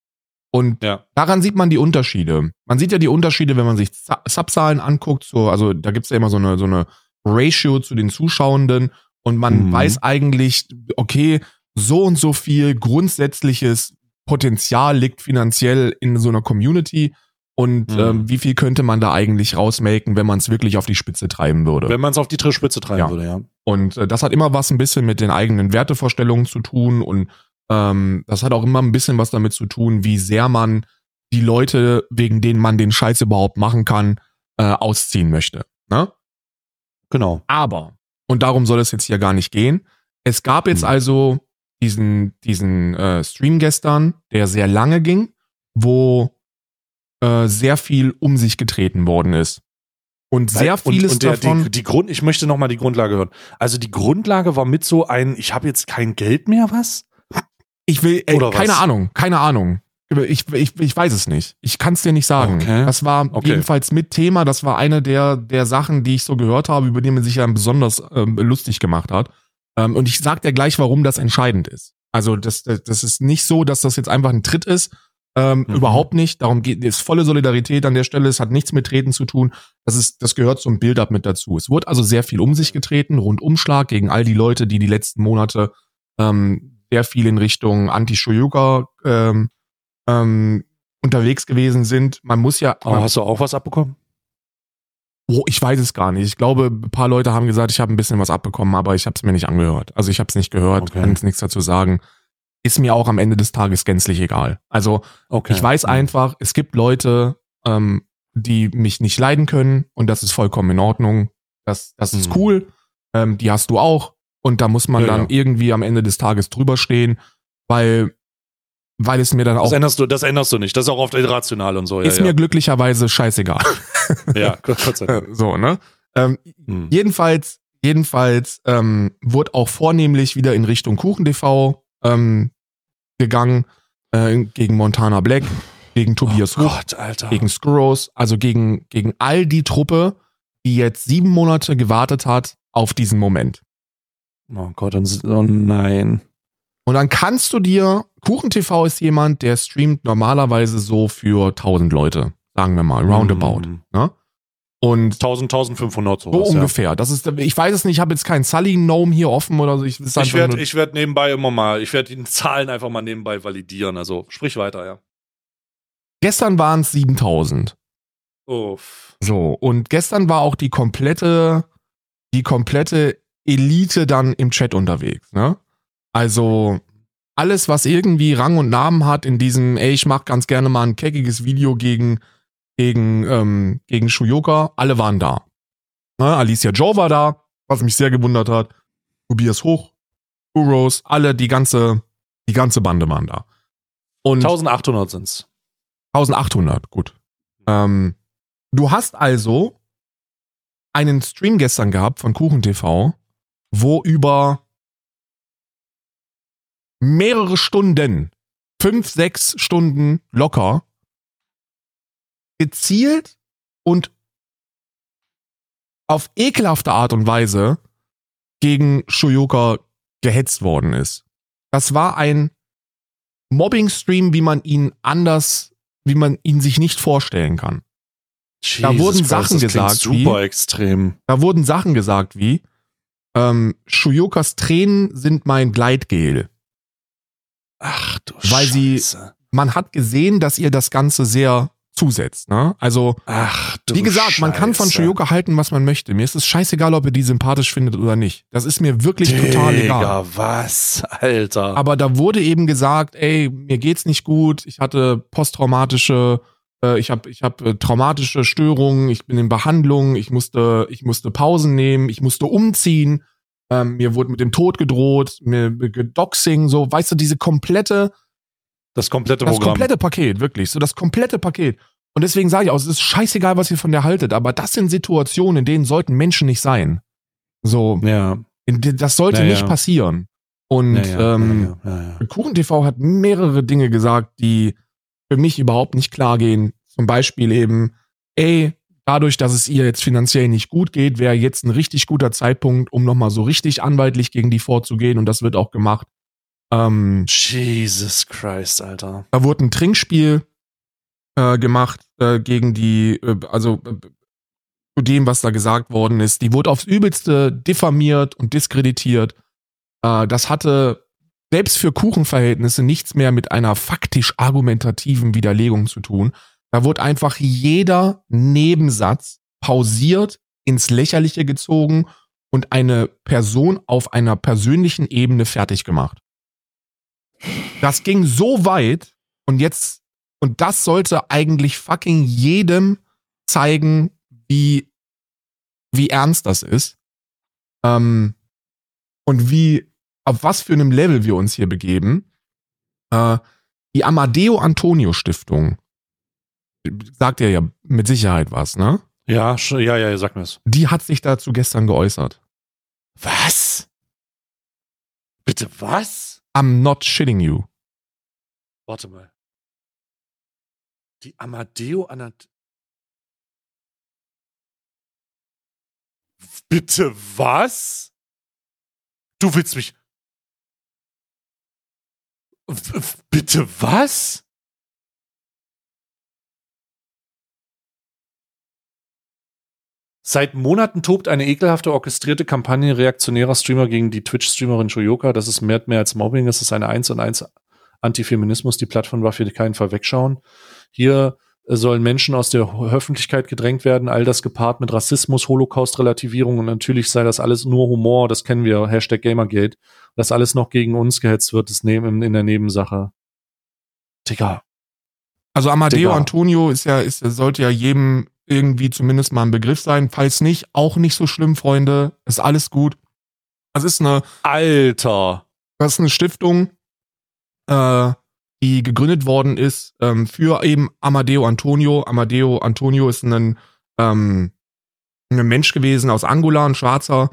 Und ja, daran sieht man die Unterschiede. Man sieht ja die Unterschiede, wenn man sich Su- Subzahlen anguckt. So, also da gibt's ja immer so eine, so eine Ratio zu den Zuschauenden und man Mhm. weiß eigentlich, okay, so und so viel grundsätzliches Potenzial liegt finanziell in so einer Community und Mhm. ähm, wie viel könnte man da eigentlich rausmaken, wenn man es wirklich auf die Spitze treiben würde. wenn man es auf die Trittspitze treiben Ja. würde, ja. Und äh, das hat immer was ein bisschen mit den eigenen Wertevorstellungen zu tun und ähm, das hat auch immer ein bisschen was damit zu tun, wie sehr man die Leute, wegen denen man den Scheiß überhaupt machen kann, äh, ausziehen möchte. Ne? Genau. Aber, und darum soll es jetzt hier gar nicht gehen, es gab jetzt Hm. also diesen, diesen äh, Stream gestern, der sehr lange ging, wo äh, sehr viel um sich getreten worden ist. Und sehr und, vieles und der, davon. Die, die Grund, ich möchte noch mal die Grundlage hören. Also die Grundlage war mit so ein, ich habe jetzt kein Geld mehr, was? Ich will, ey, Oder keine was? Ahnung, keine Ahnung. Ich, ich, ich weiß es nicht. Ich kann es dir nicht sagen. Okay. Das war Okay. jedenfalls mit Thema. Das war eine der, der Sachen, die ich so gehört habe, über die man sich ja besonders ähm, lustig gemacht hat. Ähm, und ich sag dir gleich, warum das entscheidend ist. Also das, das, das ist nicht so, dass das jetzt einfach ein Tritt ist. Ähm, Mhm. Überhaupt nicht. Darum geht es volle Solidarität an der Stelle. Es hat nichts mit Treten zu tun. Das ist, das gehört zum Build-up mit dazu. Es wurde also sehr viel um sich getreten, Rundumschlag gegen all die Leute, die die letzten Monate ähm, sehr viel in Richtung Anti-Shoyuka ähm, ähm, unterwegs gewesen sind. Man muss ja, Oh, hast du auch was abbekommen? oh, ich weiß es gar nicht. Ich glaube, ein paar Leute haben gesagt, ich habe ein bisschen was abbekommen, aber ich habe es mir nicht angehört. Also ich habe es nicht gehört, Okay. kann jetzt nichts dazu sagen. Ist mir auch am Ende des Tages gänzlich egal. Also Okay. ich weiß einfach, es gibt Leute, ähm, die mich nicht leiden können und das ist vollkommen in Ordnung. Das, das ist Mhm. cool. Ähm, die hast du auch. Und da muss man Ja, dann ja. irgendwie am Ende des Tages drüber stehen, weil, weil es mir dann auch Das änderst du, das änderst du nicht. Das ist auch oft irrational und so. Ja, ist mir glücklicherweise scheißegal. *laughs* ja, Gott sei Dank. *laughs* so, ne? Ähm, Hm. jedenfalls, jedenfalls ähm, wurde auch vornehmlich wieder in Richtung KuchenTV ähm, gegangen, äh, gegen Montana Black, gegen Tobias oh Gott, Alter. gegen Skurros, also gegen, gegen all die Truppe, die jetzt sieben Monate gewartet hat auf diesen Moment. Oh Gott, oh nein. Und dann kannst du dir, KuchenTV ist jemand, der streamt normalerweise so für 1000 Leute, sagen wir mal, roundabout. Hm. Ne? Und 1000, 1500 so sowas, ja. ungefähr. Das ist, ich weiß es nicht, ich habe jetzt keinen Sully Gnome hier offen oder so. Ich, Ich werde ich werd nebenbei immer mal, ich werde die Zahlen einfach mal nebenbei validieren. Also sprich weiter, ja. Gestern waren es 7000. Uff. So, und gestern war auch die komplette, die komplette Elite dann im Chat unterwegs, ne? Also, alles, was irgendwie Rang und Namen hat in diesem, ey, ich mach ganz gerne mal ein keckiges Video gegen, gegen, ähm, gegen Shuyoka, alle waren da. Ne? Alicia Joe war da, was mich sehr gewundert hat. Tobias Hoch, Heroes, alle, die ganze, die ganze Bande waren da. Und 1800 sind's. 1800, gut. Ähm, du hast also einen Stream gestern gehabt von KuchenTV, wo über mehrere Stunden, fünf, sechs Stunden locker, gezielt und auf ekelhafte Art und Weise gegen Shuyoka gehetzt worden ist. Das war ein Mobbing-Stream, wie man ihn anders, wie man ihn sich nicht vorstellen kann. Da Jesus wurden Christ, Sachen gesagt, Super extrem. Da wurden Sachen gesagt wie, ähm, Shuyokas Tränen sind mein Gleitgel. Ach du Weil sie- Scheiße. Man hat gesehen, dass ihr das Ganze sehr zusetzt. Ne? Also, Ach du wie gesagt, man kann von Scheiße. Shuyoka halten, was man möchte. Mir ist es scheißegal, ob ihr die sympathisch findet oder nicht. Das ist mir wirklich total egal. Digga, was? Alter. Aber da wurde eben gesagt, ey, mir geht's nicht gut, ich hatte posttraumatische, ich habe ich hab, äh, traumatische Störungen, ich bin in Behandlung, ich musste, ich musste Pausen nehmen, ich musste umziehen, ähm, mir wurde mit dem Tod gedroht, mir gedoxing, so, weißt du, diese komplette, das komplette das Programm. komplette Paket, wirklich, so das komplette Paket. Und deswegen sage ich auch, es ist scheißegal, was ihr von der haltet, aber das sind Situationen, in denen sollten Menschen nicht sein. So, ja. das sollte Ja, nicht passieren. Und ja, ja, ähm, ja, ja, ja. KuchenTV hat mehrere Dinge gesagt, die für mich überhaupt nicht klar gehen. Zum Beispiel eben, ey, dadurch, dass es ihr jetzt finanziell nicht gut geht, wäre jetzt ein richtig guter Zeitpunkt, um nochmal so richtig anwaltlich gegen die vorzugehen und das wird auch gemacht. Ähm, Jesus Christ, Alter. da wurde ein Trinkspiel äh, gemacht äh, gegen die, äh, also äh, zu dem, was da gesagt worden ist. Die wurde aufs Übelste diffamiert und diskreditiert. Äh, das hatte selbst für Kuchenverhältnisse nichts mehr mit einer faktisch argumentativen Widerlegung zu tun. Da wurde einfach jeder Nebensatz pausiert, ins Lächerliche gezogen und eine Person auf einer persönlichen Ebene fertig gemacht. Das ging so weit und jetzt, und das sollte eigentlich fucking jedem zeigen, wie, wie ernst das ist. Ähm, und wie, auf was für einem Level wir uns hier begeben. Äh, die Amadeo Antonio Stiftung sagt ihr ja mit Sicherheit was, ne? Ja, ja, ja, sag mir es. Die hat sich dazu gestern geäußert. Was? Bitte was? I'm not shitting you. Warte mal. Die Amadeo Anat. Bitte was? Du willst mich. Bitte was? Seit Monaten tobt eine ekelhafte orchestrierte Kampagne reaktionärer Streamer gegen die Twitch-Streamerin Shoyoka. Das ist mehr, mehr als Mobbing. Das ist eine 1 und 1 Antifeminismus. Die Plattform darf hier keinen Fall wegschauen. Hier sollen Menschen aus der Öffentlichkeit gedrängt werden. All das gepaart mit Rassismus, Holocaust-Relativierung und natürlich sei das alles nur Humor. Das kennen wir. Hashtag Gamergate. Dass alles noch gegen uns gehetzt wird, ist neben, in der Nebensache. Digga. Also Amadeo Digga. Antonio ist ja, ist, sollte ja jedem irgendwie zumindest mal ein Begriff sein. Falls nicht, auch nicht so schlimm, Freunde. Ist alles gut. Das ist eine, Alter. das ist eine Stiftung, äh, die gegründet worden ist ähm, für eben Amadeo Antonio. Amadeo Antonio ist ein, ähm, ein Mensch gewesen aus Angola, ein Schwarzer,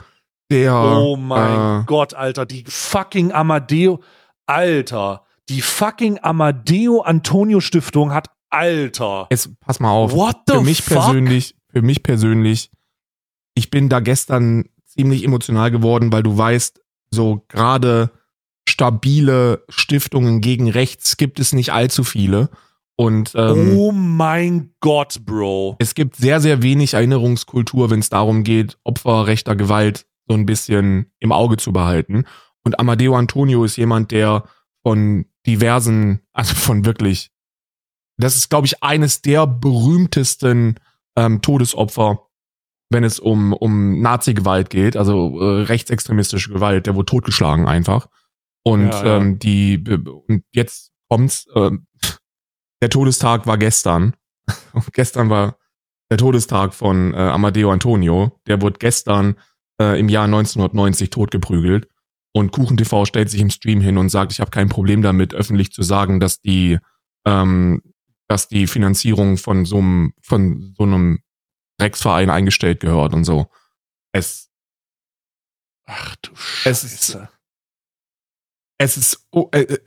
der Oh mein äh, Gott, Alter, die fucking Amadeo, Alter, die fucking Amadeo Antonio Stiftung hat, Alter. Jetzt pass mal auf. What the für mich fuck? persönlich, für mich persönlich, ich bin da gestern ziemlich emotional geworden, weil du weißt, so gerade stabile Stiftungen gegen rechts gibt es nicht allzu viele. Und ähm, oh mein Gott, Bro. es gibt sehr, sehr wenig Erinnerungskultur, wenn es darum geht, Opfer rechter Gewalt so ein bisschen im Auge zu behalten. Und Amadeo Antonio ist jemand, der von diversen, also von wirklich, das ist, glaube ich, eines der berühmtesten ähm, Todesopfer, wenn es um, um Nazi-Gewalt geht, also äh, rechtsextremistische Gewalt, der wurde totgeschlagen einfach. Und Ja, ja. Ähm, die und jetzt kommt's, ähm, *laughs* der Todestag war gestern. *laughs* Und gestern war der Todestag von äh, Amadeo Antonio. Der wurde gestern äh, im Jahr 1990 totgeprügelt. Und KuchenTV stellt sich im Stream hin und sagt, ich habe kein Problem damit, öffentlich zu sagen, dass die, ähm, dass die Finanzierung von so einem, von so einem Drecksverein eingestellt gehört und so. Es, Ach du Es ist- Scheiße. Es ist, oh, äh, äh,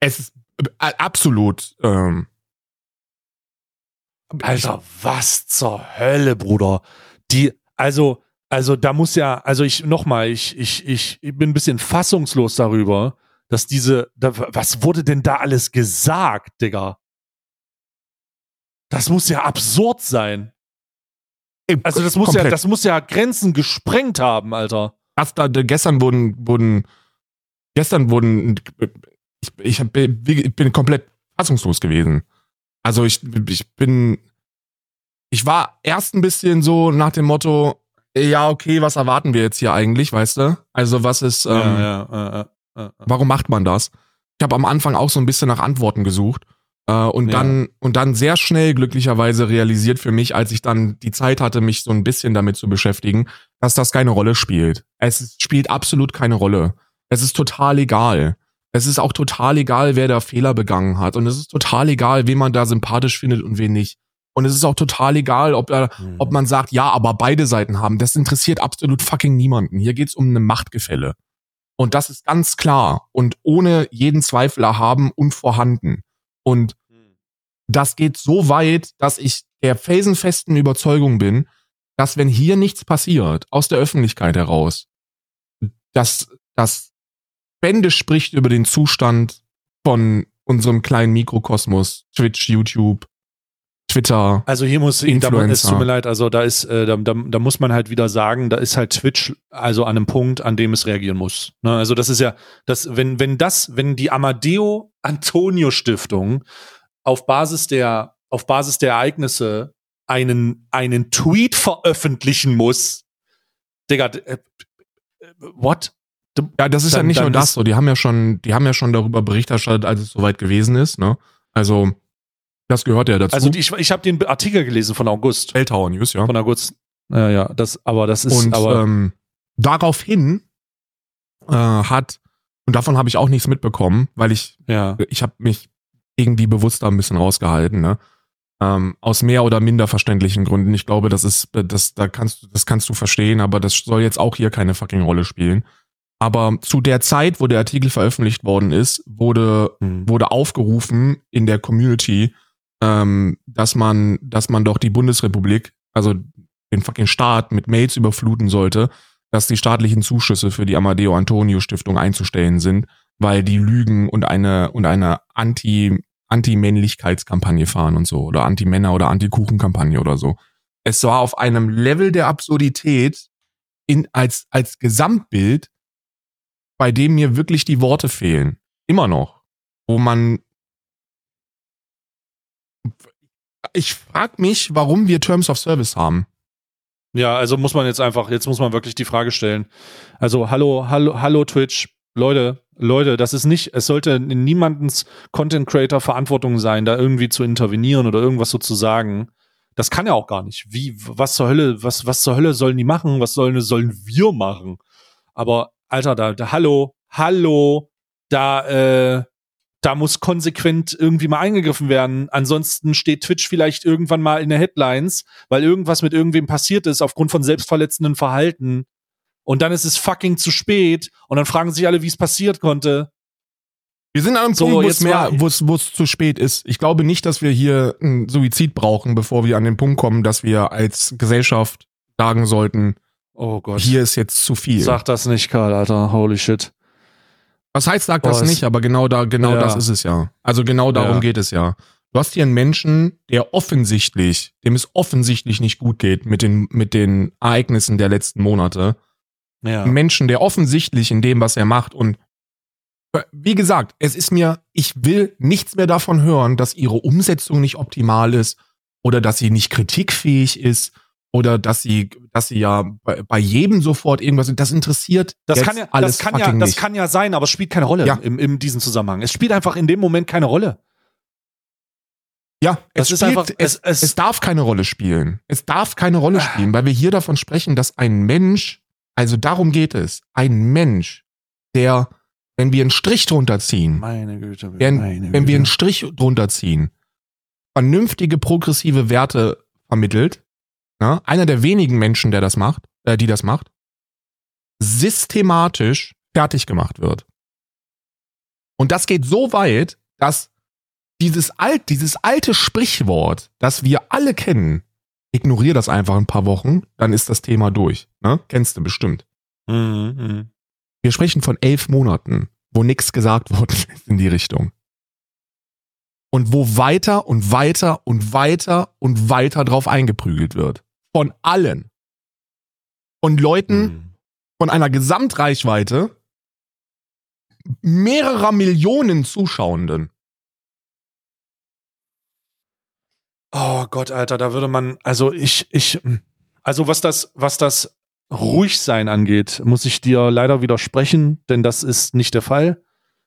es ist äh, absolut, ähm, Alter, was zur Hölle, Bruder? Die, also, also da muss ja, also ich nochmal, ich, ich, ich, ich bin ein bisschen fassungslos darüber, dass diese, da, was wurde denn da alles gesagt, Digga? Das muss ja absurd sein. Also das muss ja, komplett. das muss ja Grenzen gesprengt haben, Alter. Da gestern wurden, wurden, gestern wurden, ich, ich, hab, ich bin komplett fassungslos gewesen. Also ich, ich bin, ich war erst ein bisschen so nach dem Motto, ja, okay, was erwarten wir jetzt hier eigentlich, weißt du? Also was ist, ähm, ja, äh, äh, äh. warum macht man das? Ich habe am Anfang auch so ein bisschen nach Antworten gesucht äh, und Ja. dann und dann sehr schnell glücklicherweise realisiert für mich, als ich dann die Zeit hatte, mich so ein bisschen damit zu beschäftigen, dass das keine Rolle spielt. Es spielt absolut keine Rolle. Es ist total egal. Es ist auch total egal, wer da Fehler begangen hat und es ist total egal, wen man da sympathisch findet und wen nicht. Und es ist auch total egal, ob er Hm. ob man sagt, ja, aber beide Seiten haben. Das interessiert absolut fucking niemanden. Hier geht's um eine Machtgefälle. Und das ist ganz klar und ohne jeden Zweifel erhaben und vorhanden. Und das geht so weit, dass ich der felsenfesten Überzeugung bin, dass wenn hier nichts passiert, aus der Öffentlichkeit heraus, dass das Bände spricht über den Zustand von unserem kleinen Mikrokosmos, Twitch, YouTube, Twitter. Also hier muss, da, es Influencer. tut mir leid, also da ist, äh, da, da, da muss man halt wieder sagen, da ist halt Twitch also an einem Punkt, an dem es reagieren muss. Ne? Also das ist ja, das, wenn, wenn das, wenn die Amadeo Antonio Stiftung auf Basis der, auf Basis der Ereignisse einen, einen Tweet veröffentlichen muss, Digga, äh, what? Ja, das ist ja Dann- nicht nur das so. Die haben ja schon, die haben ja schon darüber Bericht erstattet, als es soweit gewesen ist. Ne? Also das gehört ja dazu. Also die- ich, ich habe den Artikel gelesen von August. Belltower News, ja. Von August. Ja, ja, das, aber das ist, Und aber, ähm, daraufhin äh, hat und davon habe ich auch nichts mitbekommen, weil ich ja. ich habe mich irgendwie bewusster ein bisschen rausgehalten, ne? Ähm, aus mehr oder minder verständlichen Gründen. Ich glaube, das ist, das, da kannst du, das kannst du verstehen, aber das soll jetzt auch hier keine fucking Rolle spielen. Aber zu der Zeit, wo der Artikel veröffentlicht worden ist, wurde, mhm. wurde aufgerufen in der Community, ähm, dass man, dass man doch die Bundesrepublik, also den fucking Staat mit Mails überfluten sollte, dass die staatlichen Zuschüsse für die Amadeo Antonio Stiftung einzustellen sind, weil die Lügen und eine, und eine Anti, Anti-Männlichkeitskampagne fahren und so oder Anti-Männer oder Anti-Kuchen-Kampagne oder so. Es war auf einem Level der Absurdität in, als, als Gesamtbild, bei dem mir wirklich die Worte fehlen. Immer noch. Wo man, ich frag mich, warum wir Terms of Service haben. Ja, also muss man jetzt einfach, jetzt muss man wirklich die Frage stellen. Also hallo, hallo, hallo Twitch, Leute, Leute, das ist nicht, es sollte in niemandens Content Creator Verantwortung sein, da irgendwie zu intervenieren oder irgendwas so zu sagen. Das kann ja auch gar nicht. Wie, was zur Hölle, was, was zur Hölle sollen die machen? Was sollen, sollen wir machen? Aber, Alter, da, da hallo, hallo, da, äh, da muss konsequent irgendwie mal eingegriffen werden. Ansonsten steht Twitch vielleicht irgendwann mal in der Headlines, weil irgendwas mit irgendwem passiert ist aufgrund von selbstverletzenden Verhalten und dann ist es fucking zu spät und dann fragen sich alle, wie es passiert konnte. Wir sind an einem so, Punkt, wo es wo zu spät ist. Ich glaube nicht, dass wir hier einen Suizid brauchen, bevor wir an den Punkt kommen, dass wir als Gesellschaft sagen sollten, oh Gott, hier ist jetzt zu viel. Sag das nicht, Karl, Alter, holy shit. Was heißt, sag das oh, nicht, aber genau da, genau ja. das ist es ja. Also genau darum ja. geht es ja. Du hast hier einen Menschen, der offensichtlich, dem es offensichtlich nicht gut geht mit den, mit den Ereignissen der letzten Monate ja. Menschen, der offensichtlich in dem, was er macht und äh, wie gesagt, es ist mir, ich will nichts mehr davon hören, dass ihre Umsetzung nicht optimal ist oder dass sie nicht kritikfähig ist oder dass sie, dass sie ja bei, bei jedem sofort irgendwas, das interessiert. Das kann ja, alles das kann ja, das kann ja sein, aber es spielt keine Rolle ja. im, in diesem Zusammenhang. Es spielt einfach in dem Moment keine Rolle. Ja, es, spielt, einfach, es, es, es darf keine Rolle spielen. Es darf keine Rolle spielen, weil wir hier davon sprechen, dass ein Mensch also darum geht es. Ein Mensch, der, wenn wir einen Strich drunter ziehen, meine Güte, wenn, meine wenn wir einen Strich drunter ziehen, vernünftige progressive Werte vermittelt, ja, einer der wenigen Menschen, der das macht, äh, die das macht, systematisch fertig gemacht wird. Und das geht so weit, dass dieses alt, dieses alte Sprichwort, das wir alle kennen, ignoriere das einfach ein paar Wochen, dann ist das Thema durch. Ne? Kennst du bestimmt. Mhm, mhm. Wir sprechen von elf Monaten, wo nichts gesagt worden *laughs* ist in die Richtung. Und wo weiter und weiter und weiter und weiter drauf eingeprügelt wird. Von allen. Von Leuten mhm. von einer Gesamtreichweite mehrerer Millionen Zuschauenden. Oh Gott, Alter, da würde man, also ich, ich, also was das, was das Ruhigsein angeht, muss ich dir leider widersprechen, denn das ist nicht der Fall.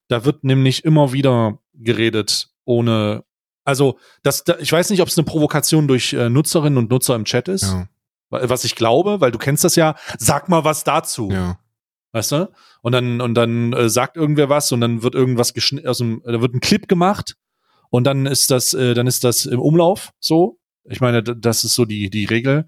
Da wird nämlich immer wieder geredet, ohne, also das, ich weiß nicht, ob es eine Provokation durch äh, Nutzerinnen und Nutzer im Chat ist, ja. was ich glaube, weil du kennst das ja. Sag mal was dazu. Ja. Weißt du? Und dann, und dann äh, sagt irgendwer was und dann wird irgendwas geschnitten, also, da wird ein Clip gemacht und dann ist das, äh, dann ist das im Umlauf so. Ich meine, das ist so die, die Regel.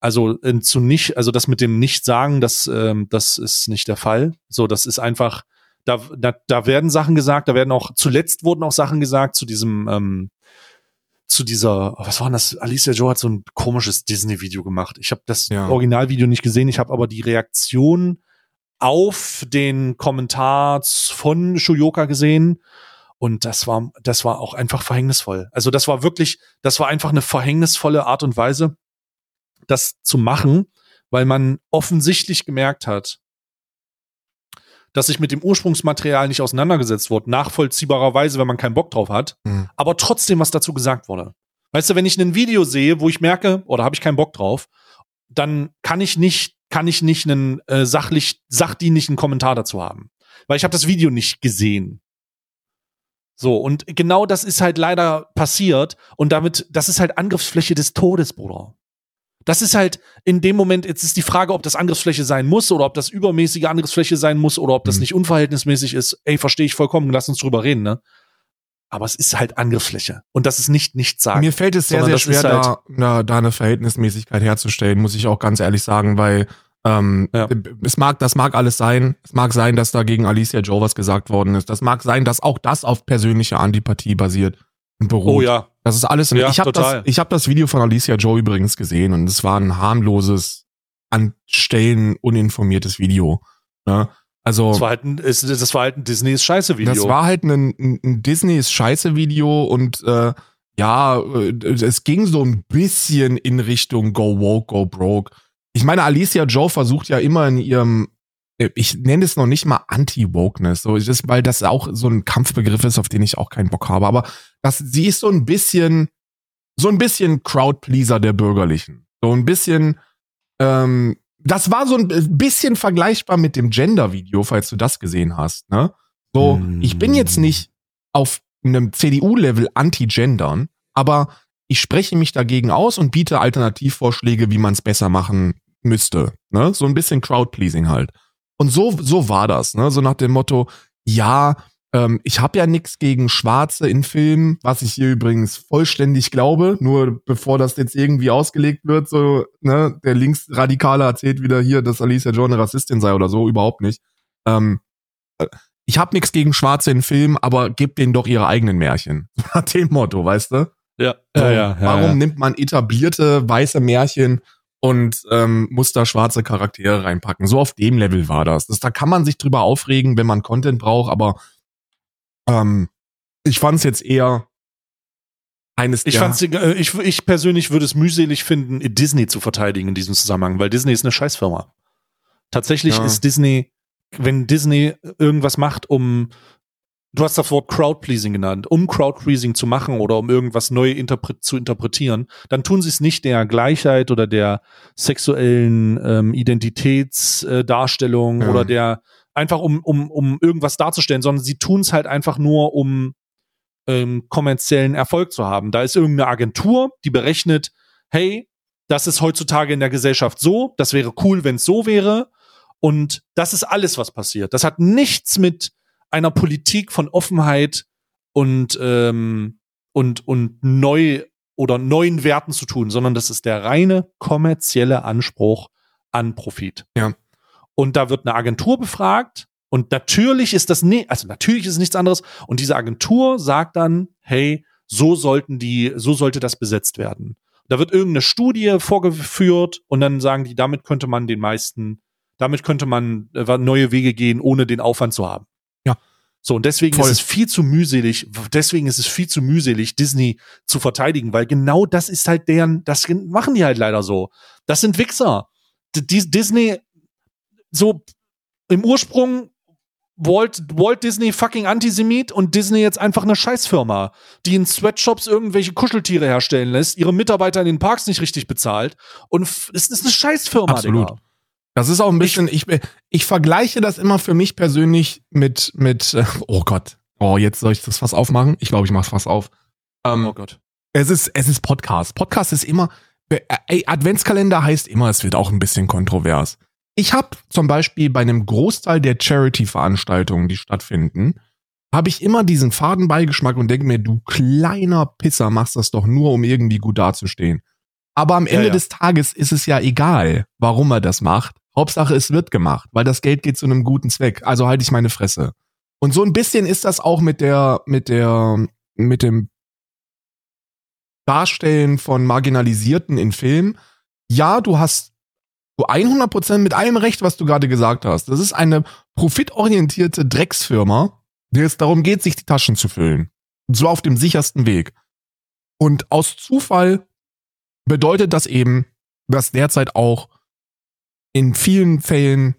Also äh, zu nicht, also das mit dem Nicht-Sagen, das, ähm, das ist nicht der Fall. So, das ist einfach, da, da, da werden Sachen gesagt, da werden auch, zuletzt wurden auch Sachen gesagt zu diesem, ähm, zu dieser, was war denn das? Alicia Joe hat so ein komisches Disney-Video gemacht. Ich habe das ja. Originalvideo nicht gesehen, ich habe aber die Reaktion auf den Kommentar von Shuyoka gesehen und das war, das war auch einfach verhängnisvoll. Also das war wirklich, das war einfach eine verhängnisvolle Art und Weise, das zu machen, weil man offensichtlich gemerkt hat, dass sich mit dem Ursprungsmaterial nicht auseinandergesetzt wurde, nachvollziehbarerweise, wenn man keinen Bock drauf hat, mhm. aber trotzdem was dazu gesagt wurde. Weißt du, wenn ich ein Video sehe, wo ich merke, oder habe ich keinen Bock drauf, dann kann ich nicht, kann ich nicht einen äh, sachlich, sachdienlichen Kommentar dazu haben. Weil ich habe das Video nicht gesehen. So, und genau das ist halt leider passiert. Und damit, das ist halt Angriffsfläche des Todes, Bruder. Das ist halt in dem Moment, jetzt ist die Frage, ob das Angriffsfläche sein muss oder ob das übermäßige Angriffsfläche sein muss oder ob das mhm. nicht unverhältnismäßig ist. Ey, verstehe ich vollkommen, lass uns drüber reden, ne? aber es ist halt Angriffsfläche. Und das ist nicht nichts sagen. Mir fällt es sehr, sehr schwer, halt- da, na, da eine Verhältnismäßigkeit herzustellen, muss ich auch ganz ehrlich sagen, weil ähm, Ja. es mag, das mag alles sein. Es mag sein, dass da gegen Alicia Joe was gesagt worden ist. Das mag sein, dass auch das auf persönlicher Antipathie basiert und beruht. oh ja, Das ist alles. Ja, ich habe das, ich habe das Video von Alicia Joe übrigens gesehen und es war ein harmloses, an Stellen uninformiertes Video. Ne? Also das war halt ein, das war halt ein Disneys Scheiße-Video. das war halt ein, ein, ein Disneys Scheiße-Video und äh, ja, äh, es ging so ein bisschen in Richtung Go Woke, Go Broke. Ich meine, Alicia Joe versucht ja immer in ihrem, ich nenne es noch nicht mal Anti-Wokeness, so, das, weil das auch so ein Kampfbegriff ist, auf den ich auch keinen Bock habe. Aber das, sie ist so ein bisschen, so ein bisschen Crowdpleaser der Bürgerlichen. So ein bisschen, ähm, das war so ein bisschen vergleichbar mit dem Gender-Video, falls du das gesehen hast, ne? So, Mm. ich bin jetzt nicht auf einem CDU-Level anti-gendern, aber ich spreche mich dagegen aus und biete Alternativvorschläge, wie man es besser machen müsste. Ne? So ein bisschen Crowdpleasing halt. Und so, so war das, ne? So nach dem Motto, ja, ähm, ich habe ja nichts gegen Schwarze in Filmen, was ich hier übrigens vollständig glaube, nur bevor das jetzt irgendwie ausgelegt wird, so, ne, der Linksradikale erzählt wieder hier, dass Alicia Joe eine Rassistin sei oder so, überhaupt nicht. Ähm, äh, ich habe nichts gegen Schwarze in Filmen, aber gebt denen doch ihre eigenen Märchen. *laughs* Nach dem Motto, weißt du? ja, ja, ja, ja, warum ja. nimmt man etablierte weiße Märchen und ähm, muss da schwarze Charaktere reinpacken? So auf dem Level war das. das. Da kann man sich drüber aufregen, wenn man Content braucht, aber ähm, ich fand es jetzt eher eines Ich, der fand's, äh, ich, ich persönlich würde es mühselig finden, Disney zu verteidigen in diesem Zusammenhang, weil Disney ist eine Scheißfirma. Tatsächlich Ja. ist Disney, wenn Disney irgendwas macht, um, du hast das Wort Crowdpleasing genannt, um Crowdpleasing zu machen oder um irgendwas neu interpret zu interpretieren, dann tun sie es nicht der Gleichheit oder der sexuellen ähm, Identitätsdarstellung Ja. oder der einfach um, um, um irgendwas darzustellen, sondern sie tun es halt einfach nur, um ähm, kommerziellen Erfolg zu haben. Da ist irgendeine Agentur, die berechnet, hey, das ist heutzutage in der Gesellschaft so, das wäre cool, wenn es so wäre. Und das ist alles, was passiert. Das hat nichts mit einer Politik von Offenheit und, ähm, und, und neu oder neuen Werten zu tun, sondern das ist der reine kommerzielle Anspruch an Profit. Ja. Und da wird eine Agentur befragt und natürlich ist das ne, also natürlich ist es nichts anderes und diese Agentur sagt dann, hey, so sollten die, so sollte das besetzt werden. Da wird irgendeine Studie vorgeführt und dann sagen die, damit könnte man den meisten, damit könnte man äh, neue Wege gehen, ohne den Aufwand zu haben. So, und deswegen Voll. ist es viel zu mühselig, deswegen ist es viel zu mühselig, Disney zu verteidigen, weil genau das ist halt deren, das machen die halt leider so. Das sind Wichser. D Disney, so im Ursprung Walt, Walt Disney fucking Antisemit und Disney jetzt einfach eine Scheißfirma, die in Sweatshops irgendwelche Kuscheltiere herstellen lässt, ihre Mitarbeiter in den Parks nicht richtig bezahlt und es ist eine Scheißfirma, Absolut. Digga. Das ist auch ein bisschen, ich, ich vergleiche das immer für mich persönlich mit, mit, äh, oh Gott, oh, jetzt soll ich das Fass aufmachen? Ich glaube, ich mach's Fass auf. Ähm, Oh Gott. Es ist, es ist Podcast. Podcast ist immer, äh, ey, Adventskalender heißt immer, es wird auch ein bisschen kontrovers. Ich habe zum Beispiel bei einem Großteil der Charity-Veranstaltungen, die stattfinden, habe ich immer diesen Fadenbeigeschmack und denke mir, du kleiner Pisser machst das doch nur, um irgendwie gut dazustehen. Aber am Ja, Ende ja. des Tages ist es ja egal, warum er das macht. Hauptsache, es wird gemacht, weil das Geld geht zu einem guten Zweck. Also halte ich meine Fresse. Und so ein bisschen ist das auch mit der, mit der, mit dem Darstellen von Marginalisierten in Filmen. Ja, du hast du 100% mit allem recht, was du gerade gesagt hast. Das ist eine profitorientierte Drecksfirma, der es darum geht, sich die Taschen zu füllen. Und zwar auf dem sichersten Weg. Und aus Zufall bedeutet das eben, dass derzeit auch in vielen Fällen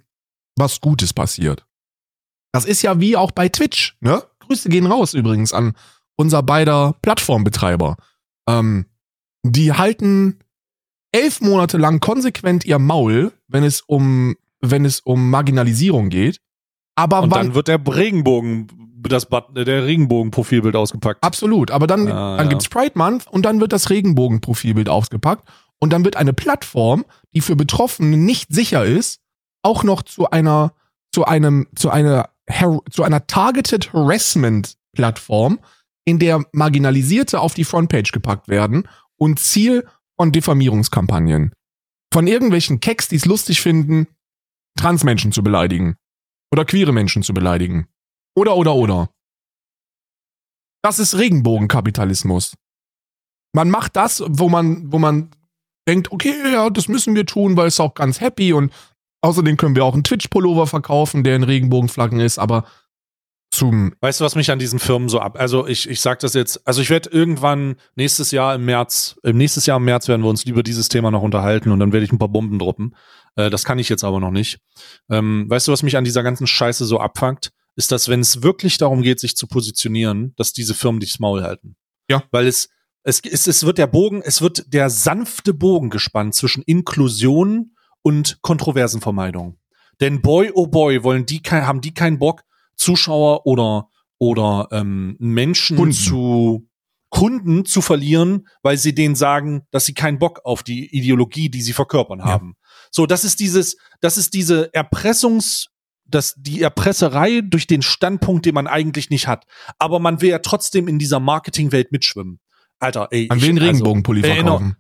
was Gutes passiert. Das ist ja wie auch bei Twitch, ne? Grüße gehen raus übrigens an unser beider Plattformbetreiber. Ähm, die halten elf Monate lang konsequent ihr Maul, wenn es um, wenn es um Marginalisierung geht. Aber Und wann, dann wird der Regenbogen, das Button, der Regenbogen-Profilbild ausgepackt. Absolut, aber dann, Ah, dann ja. gibt's Pride Month und dann wird das Regenbogen-Profilbild ausgepackt und dann wird eine Plattform, die für Betroffene nicht sicher ist, auch noch zu einer, zu einem, zu einer, zu einer Targeted Harassment Plattform in der Marginalisierte auf die Frontpage gepackt werden und Ziel von Diffamierungskampagnen. Von irgendwelchen Keks, die es lustig finden, Transmenschen zu beleidigen. Oder queere Menschen zu beleidigen. Oder, oder, oder. Das ist Regenbogenkapitalismus. Man macht das, wo man, wo man denkt, okay, ja, das müssen wir tun, weil es auch ganz happy und außerdem können wir auch einen Twitch-Pullover verkaufen, der in Regenbogenflaggen ist, aber zum. Weißt du, was mich an diesen Firmen so ab. Also ich, ich sag das jetzt, also ich werde irgendwann nächstes Jahr im März, im nächstes Jahr im März werden wir uns über dieses Thema noch unterhalten und dann werde ich ein paar Bomben droppen. Äh, das kann ich jetzt aber noch nicht. Ähm, weißt du, was mich an dieser ganzen Scheiße so abfangt? Ist, dass wenn es wirklich darum geht, sich zu positionieren, dass diese Firmen dich Maul halten. Ja. Weil es, es, es, es wird der Bogen, es wird der sanfte Bogen gespannt zwischen Inklusion und Kontroversenvermeidung. Denn boy, oh boy, wollen die haben die keinen Bock, Zuschauer oder, oder ähm, Menschen Kunden. zu Kunden zu verlieren, weil sie denen sagen, dass sie keinen Bock auf die Ideologie, die sie verkörpern Ja. haben. So, das ist dieses, das ist diese Erpressungs, das, die Erpresserei durch den Standpunkt, den man eigentlich nicht hat. Aber man will ja trotzdem in dieser Marketingwelt mitschwimmen. Alter, ey. Man ich- will einen also, Regenbogenpulli erinner- verkaufen.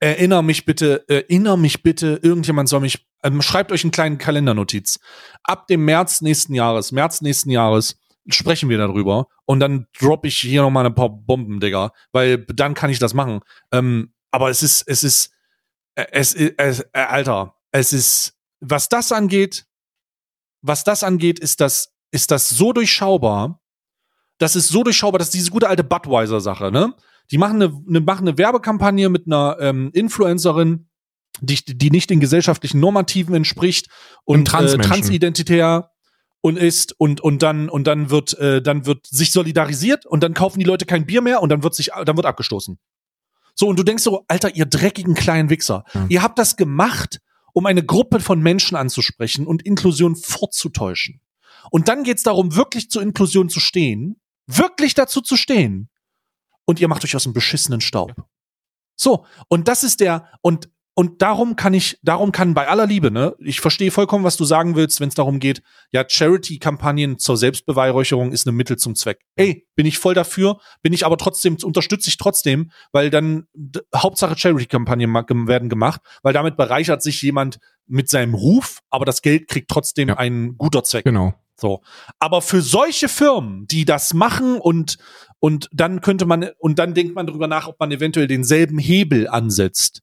Erinner mich bitte, erinner mich bitte, irgendjemand soll mich, ähm, schreibt euch einen kleinen Kalendernotiz. Ab dem März nächsten Jahres, März nächsten Jahres, sprechen wir darüber und dann droppe ich hier nochmal ein paar Bomben, Digga, weil dann kann ich das machen. Ähm, aber es ist, es ist, äh, es ist, es, äh, Alter, es ist, was das angeht, was das angeht, ist das, ist das so durchschaubar, das ist so durchschaubar, dass diese gute alte Budweiser-Sache, ne? Die machen eine, eine, machen eine Werbekampagne mit einer ähm, Influencerin, die, die nicht den gesellschaftlichen Normativen entspricht und Transmenschen. äh, transidentitär und ist und und dann und dann wird äh, dann wird sich solidarisiert und dann kaufen die Leute kein Bier mehr und dann wird sich dann wird abgestoßen. So und du denkst so, Alter, ihr dreckigen kleinen Wichser, Ja. ihr habt das gemacht, um eine Gruppe von Menschen anzusprechen und Inklusion vorzutäuschen. Und dann geht's darum, wirklich zur Inklusion zu stehen, wirklich dazu zu stehen. Und ihr macht euch aus dem beschissenen Staub. So, und das ist der, und, und darum kann ich, darum kann bei aller Liebe, ne, ich verstehe vollkommen, was du sagen willst, wenn es darum geht, ja, Charity-Kampagnen zur Selbstbeweihräucherung ist ein Mittel zum Zweck. Ey, bin ich voll dafür, bin ich aber trotzdem, unterstütze ich trotzdem, weil dann Hauptsache Charity-Kampagnen werden gemacht, weil damit bereichert sich jemand mit seinem Ruf, aber das Geld kriegt trotzdem Ja. ein guter Zweck. Genau. So. Aber für solche Firmen, die das machen und, und dann könnte man, und dann denkt man darüber nach, ob man eventuell denselben Hebel ansetzt.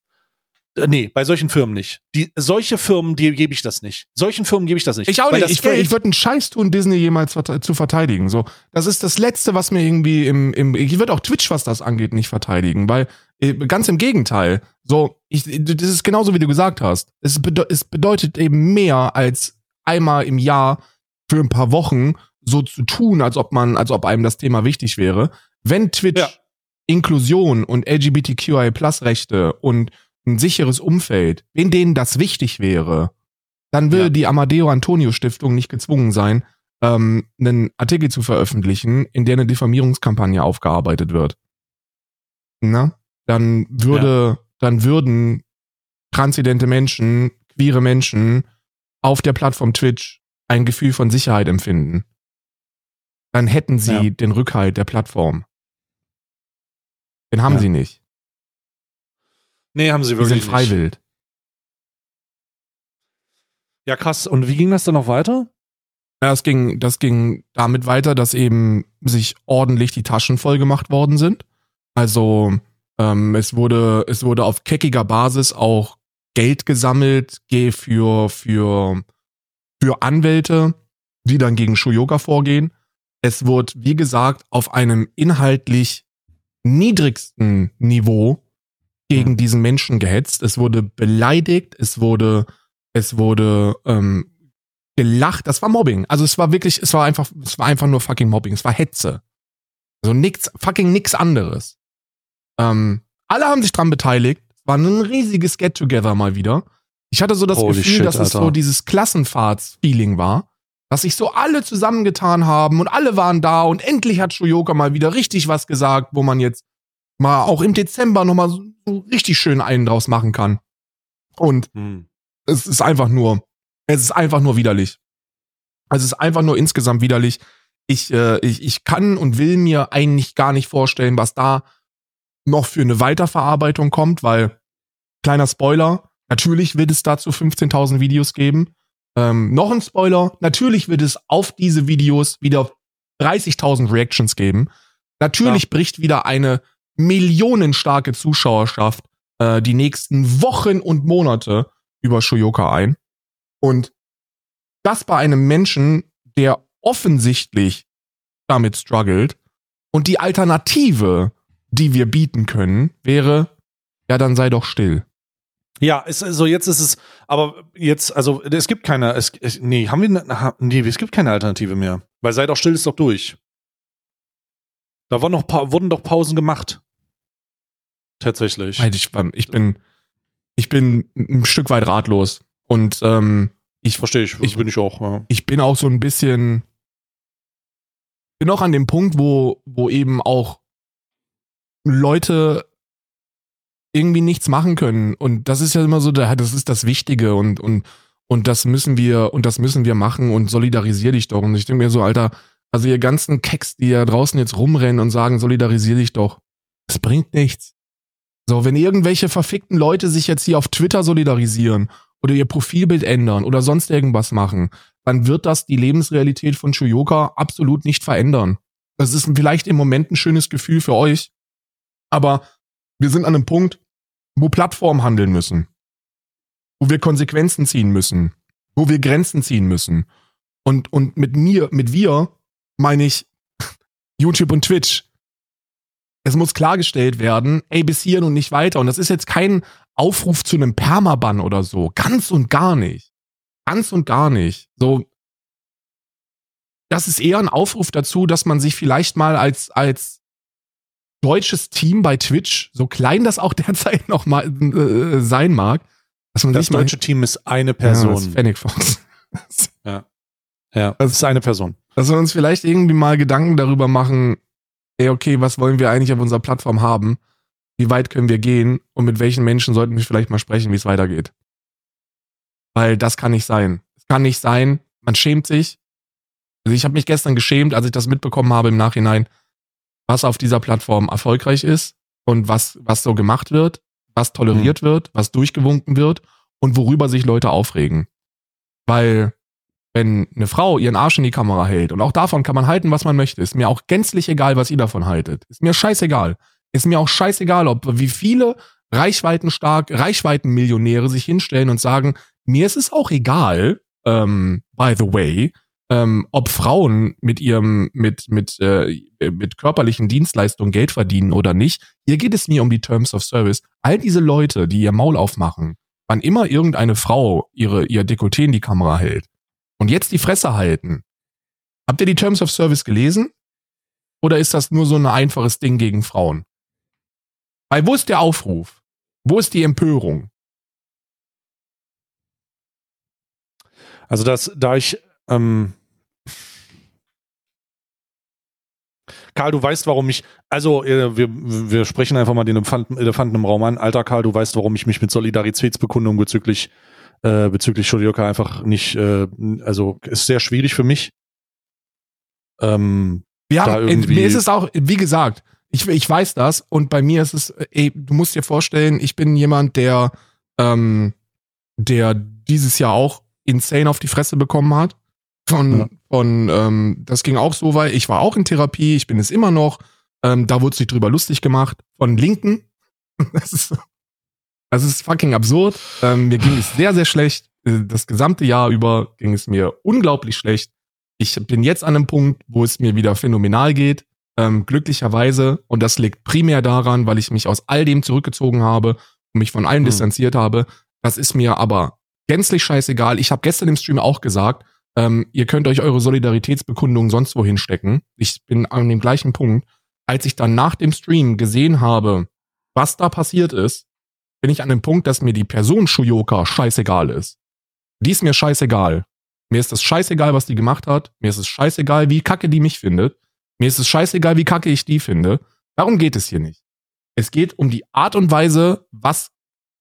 Äh, Nee, bei solchen Firmen nicht. Die, solche Firmen, die gebe ich das nicht. Solchen Firmen gebe ich das nicht. Ich auch nicht. Ich, Geld- ich würde einen Scheiß tun, Disney jemals zu verteidigen. So, das ist das Letzte, was mir irgendwie im, im ich würde auch Twitch, was das angeht, nicht verteidigen, weil äh, ganz im Gegenteil. So, ich, das ist genauso wie du gesagt hast. Es bedeutet eben mehr als einmal im Jahr für ein paar Wochen so zu tun, als ob man, als ob einem das Thema wichtig wäre. Wenn Twitch Ja. Inklusion und LGBTQI Plus Rechte und ein sicheres Umfeld, wenn denen das wichtig wäre, dann würde Ja. die Amadeo Antonio Stiftung nicht gezwungen sein, ähm, einen Artikel zu veröffentlichen, in der eine Diffamierungskampagne aufgearbeitet wird. Na? Dann würde, dann würden transidente Menschen, queere Menschen auf der Plattform Twitch ein Gefühl von Sicherheit empfinden. Dann hätten sie Ja. den Rückhalt der Plattform. Den haben Ja. sie nicht. nee, haben sie Die wirklich sind nicht. freiwillig. Ja, krass. Und wie ging das dann noch weiter? Ja, das ging, das ging damit weiter, dass eben sich ordentlich die Taschen voll gemacht worden sind. Also ähm, es wurde, es wurde auf keckiger Basis auch Geld gesammelt geh für für für Anwälte, die dann gegen Shuyoka vorgehen. Es wurde, wie gesagt, auf einem inhaltlich niedrigsten Niveau gegen diesen Menschen gehetzt. Es wurde beleidigt, es wurde, es wurde ähm, gelacht. Das war Mobbing. Also es war wirklich, es war einfach, es war einfach nur fucking Mobbing. Es war Hetze. Also nix, fucking nix anderes. Ähm, alle haben sich dran beteiligt. Es war ein riesiges Get-Together mal wieder. Ich hatte so das Holy Gefühl, shit, dass es Alter. so dieses Klassenfahrts-Feeling war. Dass sich so alle zusammengetan haben und alle waren da und endlich hat Shuyoka mal wieder richtig was gesagt, wo man jetzt mal auch im Dezember nochmal so, so richtig schön einen draus machen kann. Und Hm. es ist einfach nur, es ist einfach nur widerlich. Es ist einfach nur insgesamt widerlich. Ich, äh, ich, ich kann und will mir eigentlich gar nicht vorstellen, was da noch für eine Weiterverarbeitung kommt, weil, kleiner Spoiler, natürlich wird es dazu 15.000 Videos geben. Ähm, noch ein Spoiler, natürlich wird es auf diese Videos wieder 30.000 Reactions geben. Natürlich ja. bricht wieder eine millionenstarke Zuschauerschaft äh, die nächsten Wochen und Monate über Shoyoka ein. Und das bei einem Menschen, der offensichtlich damit struggelt. Und die Alternative, die wir bieten können, wäre, ja, dann sei doch still. Ja, ist, also jetzt ist es, aber jetzt, also es gibt keine, es, es, nee, haben wir, ne, nee, es gibt keine Alternative mehr. Weil sei doch still ist doch durch. Da wurden, noch, wurden doch Pausen gemacht. Tatsächlich. Ich, ich bin, ich bin ein Stück weit ratlos. Und ähm, ich verstehe ich, ich bin ich auch. Ja. Ich bin auch so ein bisschen, bin auch an dem Punkt, wo, wo eben auch Leute irgendwie nichts machen können. Und das ist ja immer so, das ist das Wichtige und, und, und das müssen wir, und das müssen wir machen und solidarisier dich doch. Und ich denke mir so, Alter, also ihr ganzen Keks, die ja draußen jetzt rumrennen und sagen, solidarisier dich doch, das bringt nichts. So, wenn irgendwelche verfickten Leute sich jetzt hier auf Twitter solidarisieren oder ihr Profilbild ändern oder sonst irgendwas machen, dann wird das die Lebensrealität von Shuyoka absolut nicht verändern. Das ist vielleicht im Moment ein schönes Gefühl für euch, aber wir sind an einem Punkt, wo Plattformen handeln müssen, wo wir Konsequenzen ziehen müssen, wo wir Grenzen ziehen müssen. Und, und mit mir, mit wir meine ich *laughs* YouTube und Twitch. Es muss klargestellt werden, ey, bis hier und nicht weiter. Und das ist jetzt kein Aufruf zu einem Permaban oder so. Ganz und gar nicht. Ganz und gar nicht. So. Das ist eher ein Aufruf dazu, dass man sich vielleicht mal als, als deutsches Team bei Twitch, so klein das auch *laughs* derzeit noch mal äh, sein mag, dass man das sich deutsche mal, Team ist eine Person. Ja, das ist Fennec Fox. *laughs* ja. Ja, das ist eine Person. Dass wir uns vielleicht irgendwie mal Gedanken darüber machen, ey, okay, was wollen wir eigentlich auf unserer Plattform haben? Wie weit können wir gehen? Und mit welchen Menschen sollten wir vielleicht mal sprechen, wie es weitergeht? Weil das kann nicht sein. Es kann nicht sein, man schämt sich. Also ich habe mich gestern geschämt, als ich das mitbekommen habe im Nachhinein, was auf dieser Plattform erfolgreich ist und was, was so gemacht wird, was toleriert mhm. wird, was durchgewunken wird und worüber sich Leute aufregen. Weil, wenn eine Frau ihren Arsch in die Kamera hält, und auch davon kann man halten, was man möchte, ist mir auch gänzlich egal, was ihr davon haltet. Ist mir scheißegal. Ist mir auch scheißegal, ob wie viele reichweitenstark, Reichweitenmillionäre sich hinstellen und sagen, mir ist es auch egal, ähm, by the way, ähm, ob Frauen mit ihrem mit mit äh, mit körperlichen Dienstleistungen Geld verdienen oder nicht. Hier geht es mir um die Terms of Service. All diese Leute, die ihr Maul aufmachen, wann immer irgendeine Frau ihre ihr Dekolleté in die Kamera hält und jetzt die Fresse halten. Habt ihr die Terms of Service gelesen? Oder ist das nur so ein einfaches Ding gegen Frauen? Weil wo ist der Aufruf? Wo ist die Empörung? Also das, da ich ähm, Karl, du weißt, warum ich, also äh, wir, wir sprechen einfach mal den Elefanten, Elefanten im Raum an. Alter Karl, du weißt, warum ich mich mit Solidaritätsbekundung bezüglich äh, bezüglich Shoryuka einfach nicht, äh, also ist sehr schwierig für mich. Ähm, ja, mir ist es auch, wie gesagt, ich, ich weiß das und bei mir ist es, ey, du musst dir vorstellen, ich bin jemand, der, ähm, der dieses Jahr auch insane auf die Fresse bekommen hat. Von, ja. von ähm, das ging auch so weit. Ich war auch in Therapie, ich bin es immer noch. Ähm, da wurde sich drüber lustig gemacht. Von Linken. *laughs* das, ist, das ist fucking absurd. Ähm, mir ging es sehr, sehr schlecht. Äh, das gesamte Jahr über ging es mir unglaublich schlecht. Ich bin jetzt an einem Punkt, wo es mir wieder phänomenal geht. Ähm, glücklicherweise. Und das liegt primär daran, weil ich mich aus all dem zurückgezogen habe und mich von allem mhm. distanziert habe. Das ist mir aber gänzlich scheißegal. Ich habe gestern im Stream auch gesagt, ähm, ihr könnt euch eure Solidaritätsbekundung sonst wohin stecken. Ich bin an dem gleichen Punkt. Als ich dann nach dem Stream gesehen habe, was da passiert ist, bin ich an dem Punkt, dass mir die Person Shuyoka scheißegal ist. Die ist mir scheißegal. Mir ist es scheißegal, was die gemacht hat. Mir ist es scheißegal, wie kacke die mich findet. Mir ist es scheißegal, wie kacke ich die finde. Darum geht es hier nicht. Es geht um die Art und Weise, was,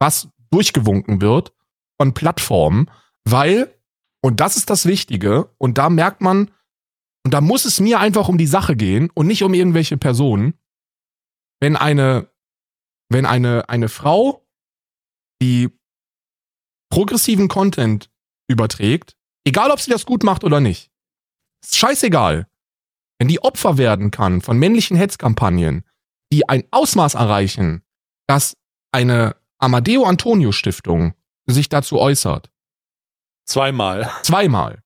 was durchgewunken wird von Plattformen, weil und das ist das Wichtige. Und da merkt man, Und da muss es mir einfach um die Sache gehen und nicht um irgendwelche Personen. Wenn eine, wenn eine, eine Frau, die progressiven Content überträgt, egal ob sie das gut macht oder nicht, ist scheißegal. Wenn die Opfer werden kann von männlichen Hetzkampagnen, die ein Ausmaß erreichen, dass eine Amadeo Antonio Stiftung sich dazu äußert. Zweimal. Zweimal.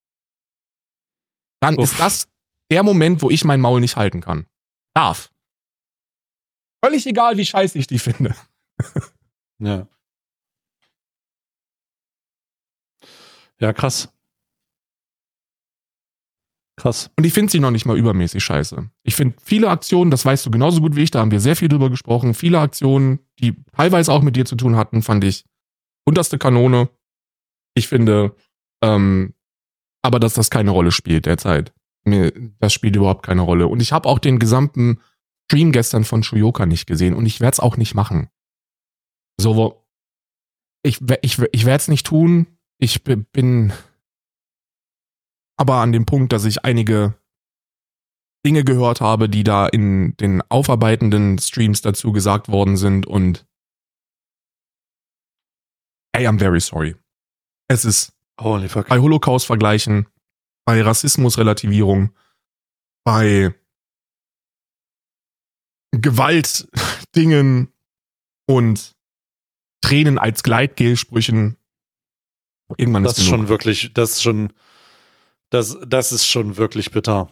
Dann Uff. ist das der Moment, wo ich mein Maul nicht halten kann. Darf. Völlig egal, wie scheiße ich die finde. *laughs* Ja. Ja, krass. Krass. Und ich finde sie noch nicht mal übermäßig scheiße. Ich finde viele Aktionen, das weißt du genauso gut wie ich, da haben wir sehr viel drüber gesprochen, viele Aktionen, die teilweise auch mit dir zu tun hatten, fand ich unterste Kanone. Ich finde, ähm, aber dass das keine Rolle spielt derzeit. Mir, das spielt überhaupt keine Rolle. Und ich habe auch den gesamten Stream gestern von Shuyoka nicht gesehen und ich werde es auch nicht machen. So, ich, ich, ich werde es nicht tun. Ich bi- bin aber an dem Punkt, dass ich einige Dinge gehört habe, die da in den aufarbeitenden Streams dazu gesagt worden sind und I am very sorry. Es ist Holy fuck. bei Holocaust-Vergleichen, bei Rassismus-Relativierung, bei Gewaltdingen und Tränen als Gleitgelsprüchen. Irgendwann Das ist ist schon wirklich, das ist schon, das, das ist schon wirklich bitter.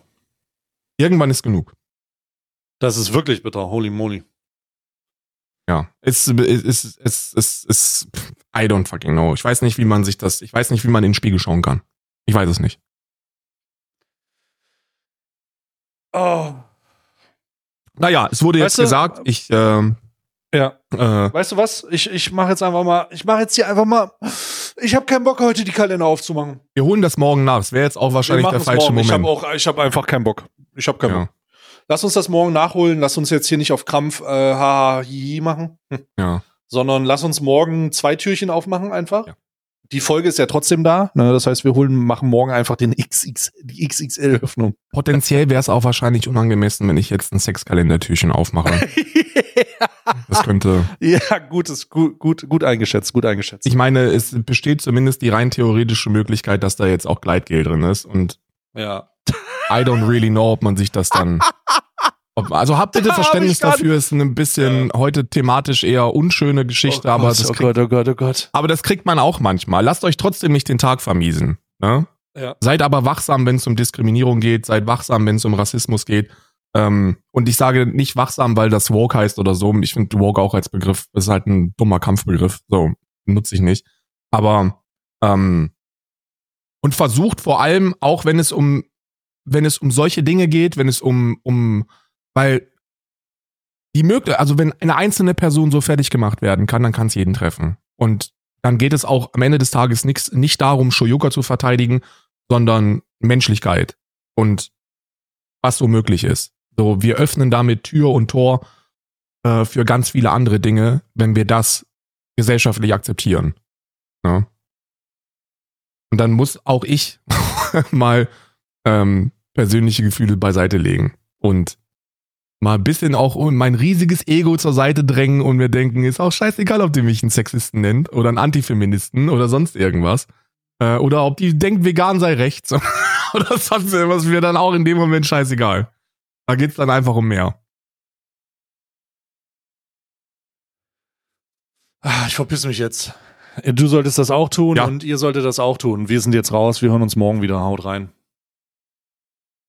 Irgendwann ist genug. Das ist wirklich bitter. Holy moly. Ja, es ist, es, es, es, es, I don't fucking know. Ich weiß nicht, wie man sich das, ich weiß nicht, wie man in den Spiegel schauen kann. Ich weiß es nicht. Oh. Naja, es wurde jetzt Weißt du- gesagt, ich, ähm, Ja. äh, Weißt du was? Ich, ich mache jetzt einfach mal, ich mache jetzt hier einfach mal, ich habe keinen Bock heute die Kalender aufzumachen. wir holen das morgen nach. Das wäre jetzt auch wahrscheinlich der falsche morgen. Ich habe Moment. auch, ich habe einfach keinen Bock. Ich habe keinen Ja. Bock. Lass uns das morgen nachholen. Lass uns jetzt hier nicht auf Krampf äh, haha hihi machen, hm. Ja. Sondern lass uns morgen zwei Türchen aufmachen einfach. Ja. Die Folge ist ja trotzdem da. Ne? Das heißt, wir holen, machen morgen einfach den XX, die XXL-Öffnung. Potenziell wäre es auch wahrscheinlich unangemessen, wenn ich jetzt ein Sexkalendertürchen aufmache. *laughs* Das könnte. ja, gut, ist gut, gut, gut eingeschätzt, gut eingeschätzt. Ich meine, es besteht zumindest die rein theoretische Möglichkeit, dass da jetzt auch Gleitgel drin ist und ja. I don't really know, ob man sich das dann. *laughs* Also habt bitte *laughs* Hab Verständnis gar dafür, ist ein bisschen heute thematisch eher unschöne Geschichte, oh aber, Gott, das oh kriegt, Gott, oh Gott, oh Gott. aber das kriegt man auch manchmal. Lasst euch trotzdem nicht den Tag vermiesen. Ne? Ja. Seid aber wachsam, wenn es um Diskriminierung geht, seid wachsam, wenn es um Rassismus geht. Ähm, und ich sage nicht wachsam, weil das Woke heißt oder so. Ich finde Woke auch als Begriff ist halt ein dummer Kampfbegriff. So, nutze ich nicht. Aber ähm, und versucht vor allem, auch wenn es um, wenn es um solche Dinge geht, wenn es um, um, weil die möglich, also wenn eine einzelne Person so fertig gemacht werden kann, dann kann es jeden treffen. Und dann geht es auch am Ende des Tages nix, nicht darum, Shoyoka zu verteidigen, sondern Menschlichkeit und was so möglich ist. So, wir öffnen damit Tür und Tor äh, für ganz viele andere Dinge, wenn wir das gesellschaftlich akzeptieren. Ja? Und dann muss auch ich *laughs* mal ähm, persönliche Gefühle beiseite legen und mal ein bisschen auch mein riesiges Ego zur Seite drängen und mir denken, ist auch scheißegal, ob die mich einen Sexisten nennt oder einen Antifeministen oder sonst irgendwas. Äh, oder ob die denkt, vegan sei rechts *laughs* oder sonst irgendwas, mir dann auch in dem Moment scheißegal. Da geht's dann einfach um mehr. Ah, Ich verpiss mich jetzt. Du solltest das auch tun Ja. und ihr solltet das auch tun. Wir sind jetzt raus. Wir hören uns morgen wieder. Haut rein.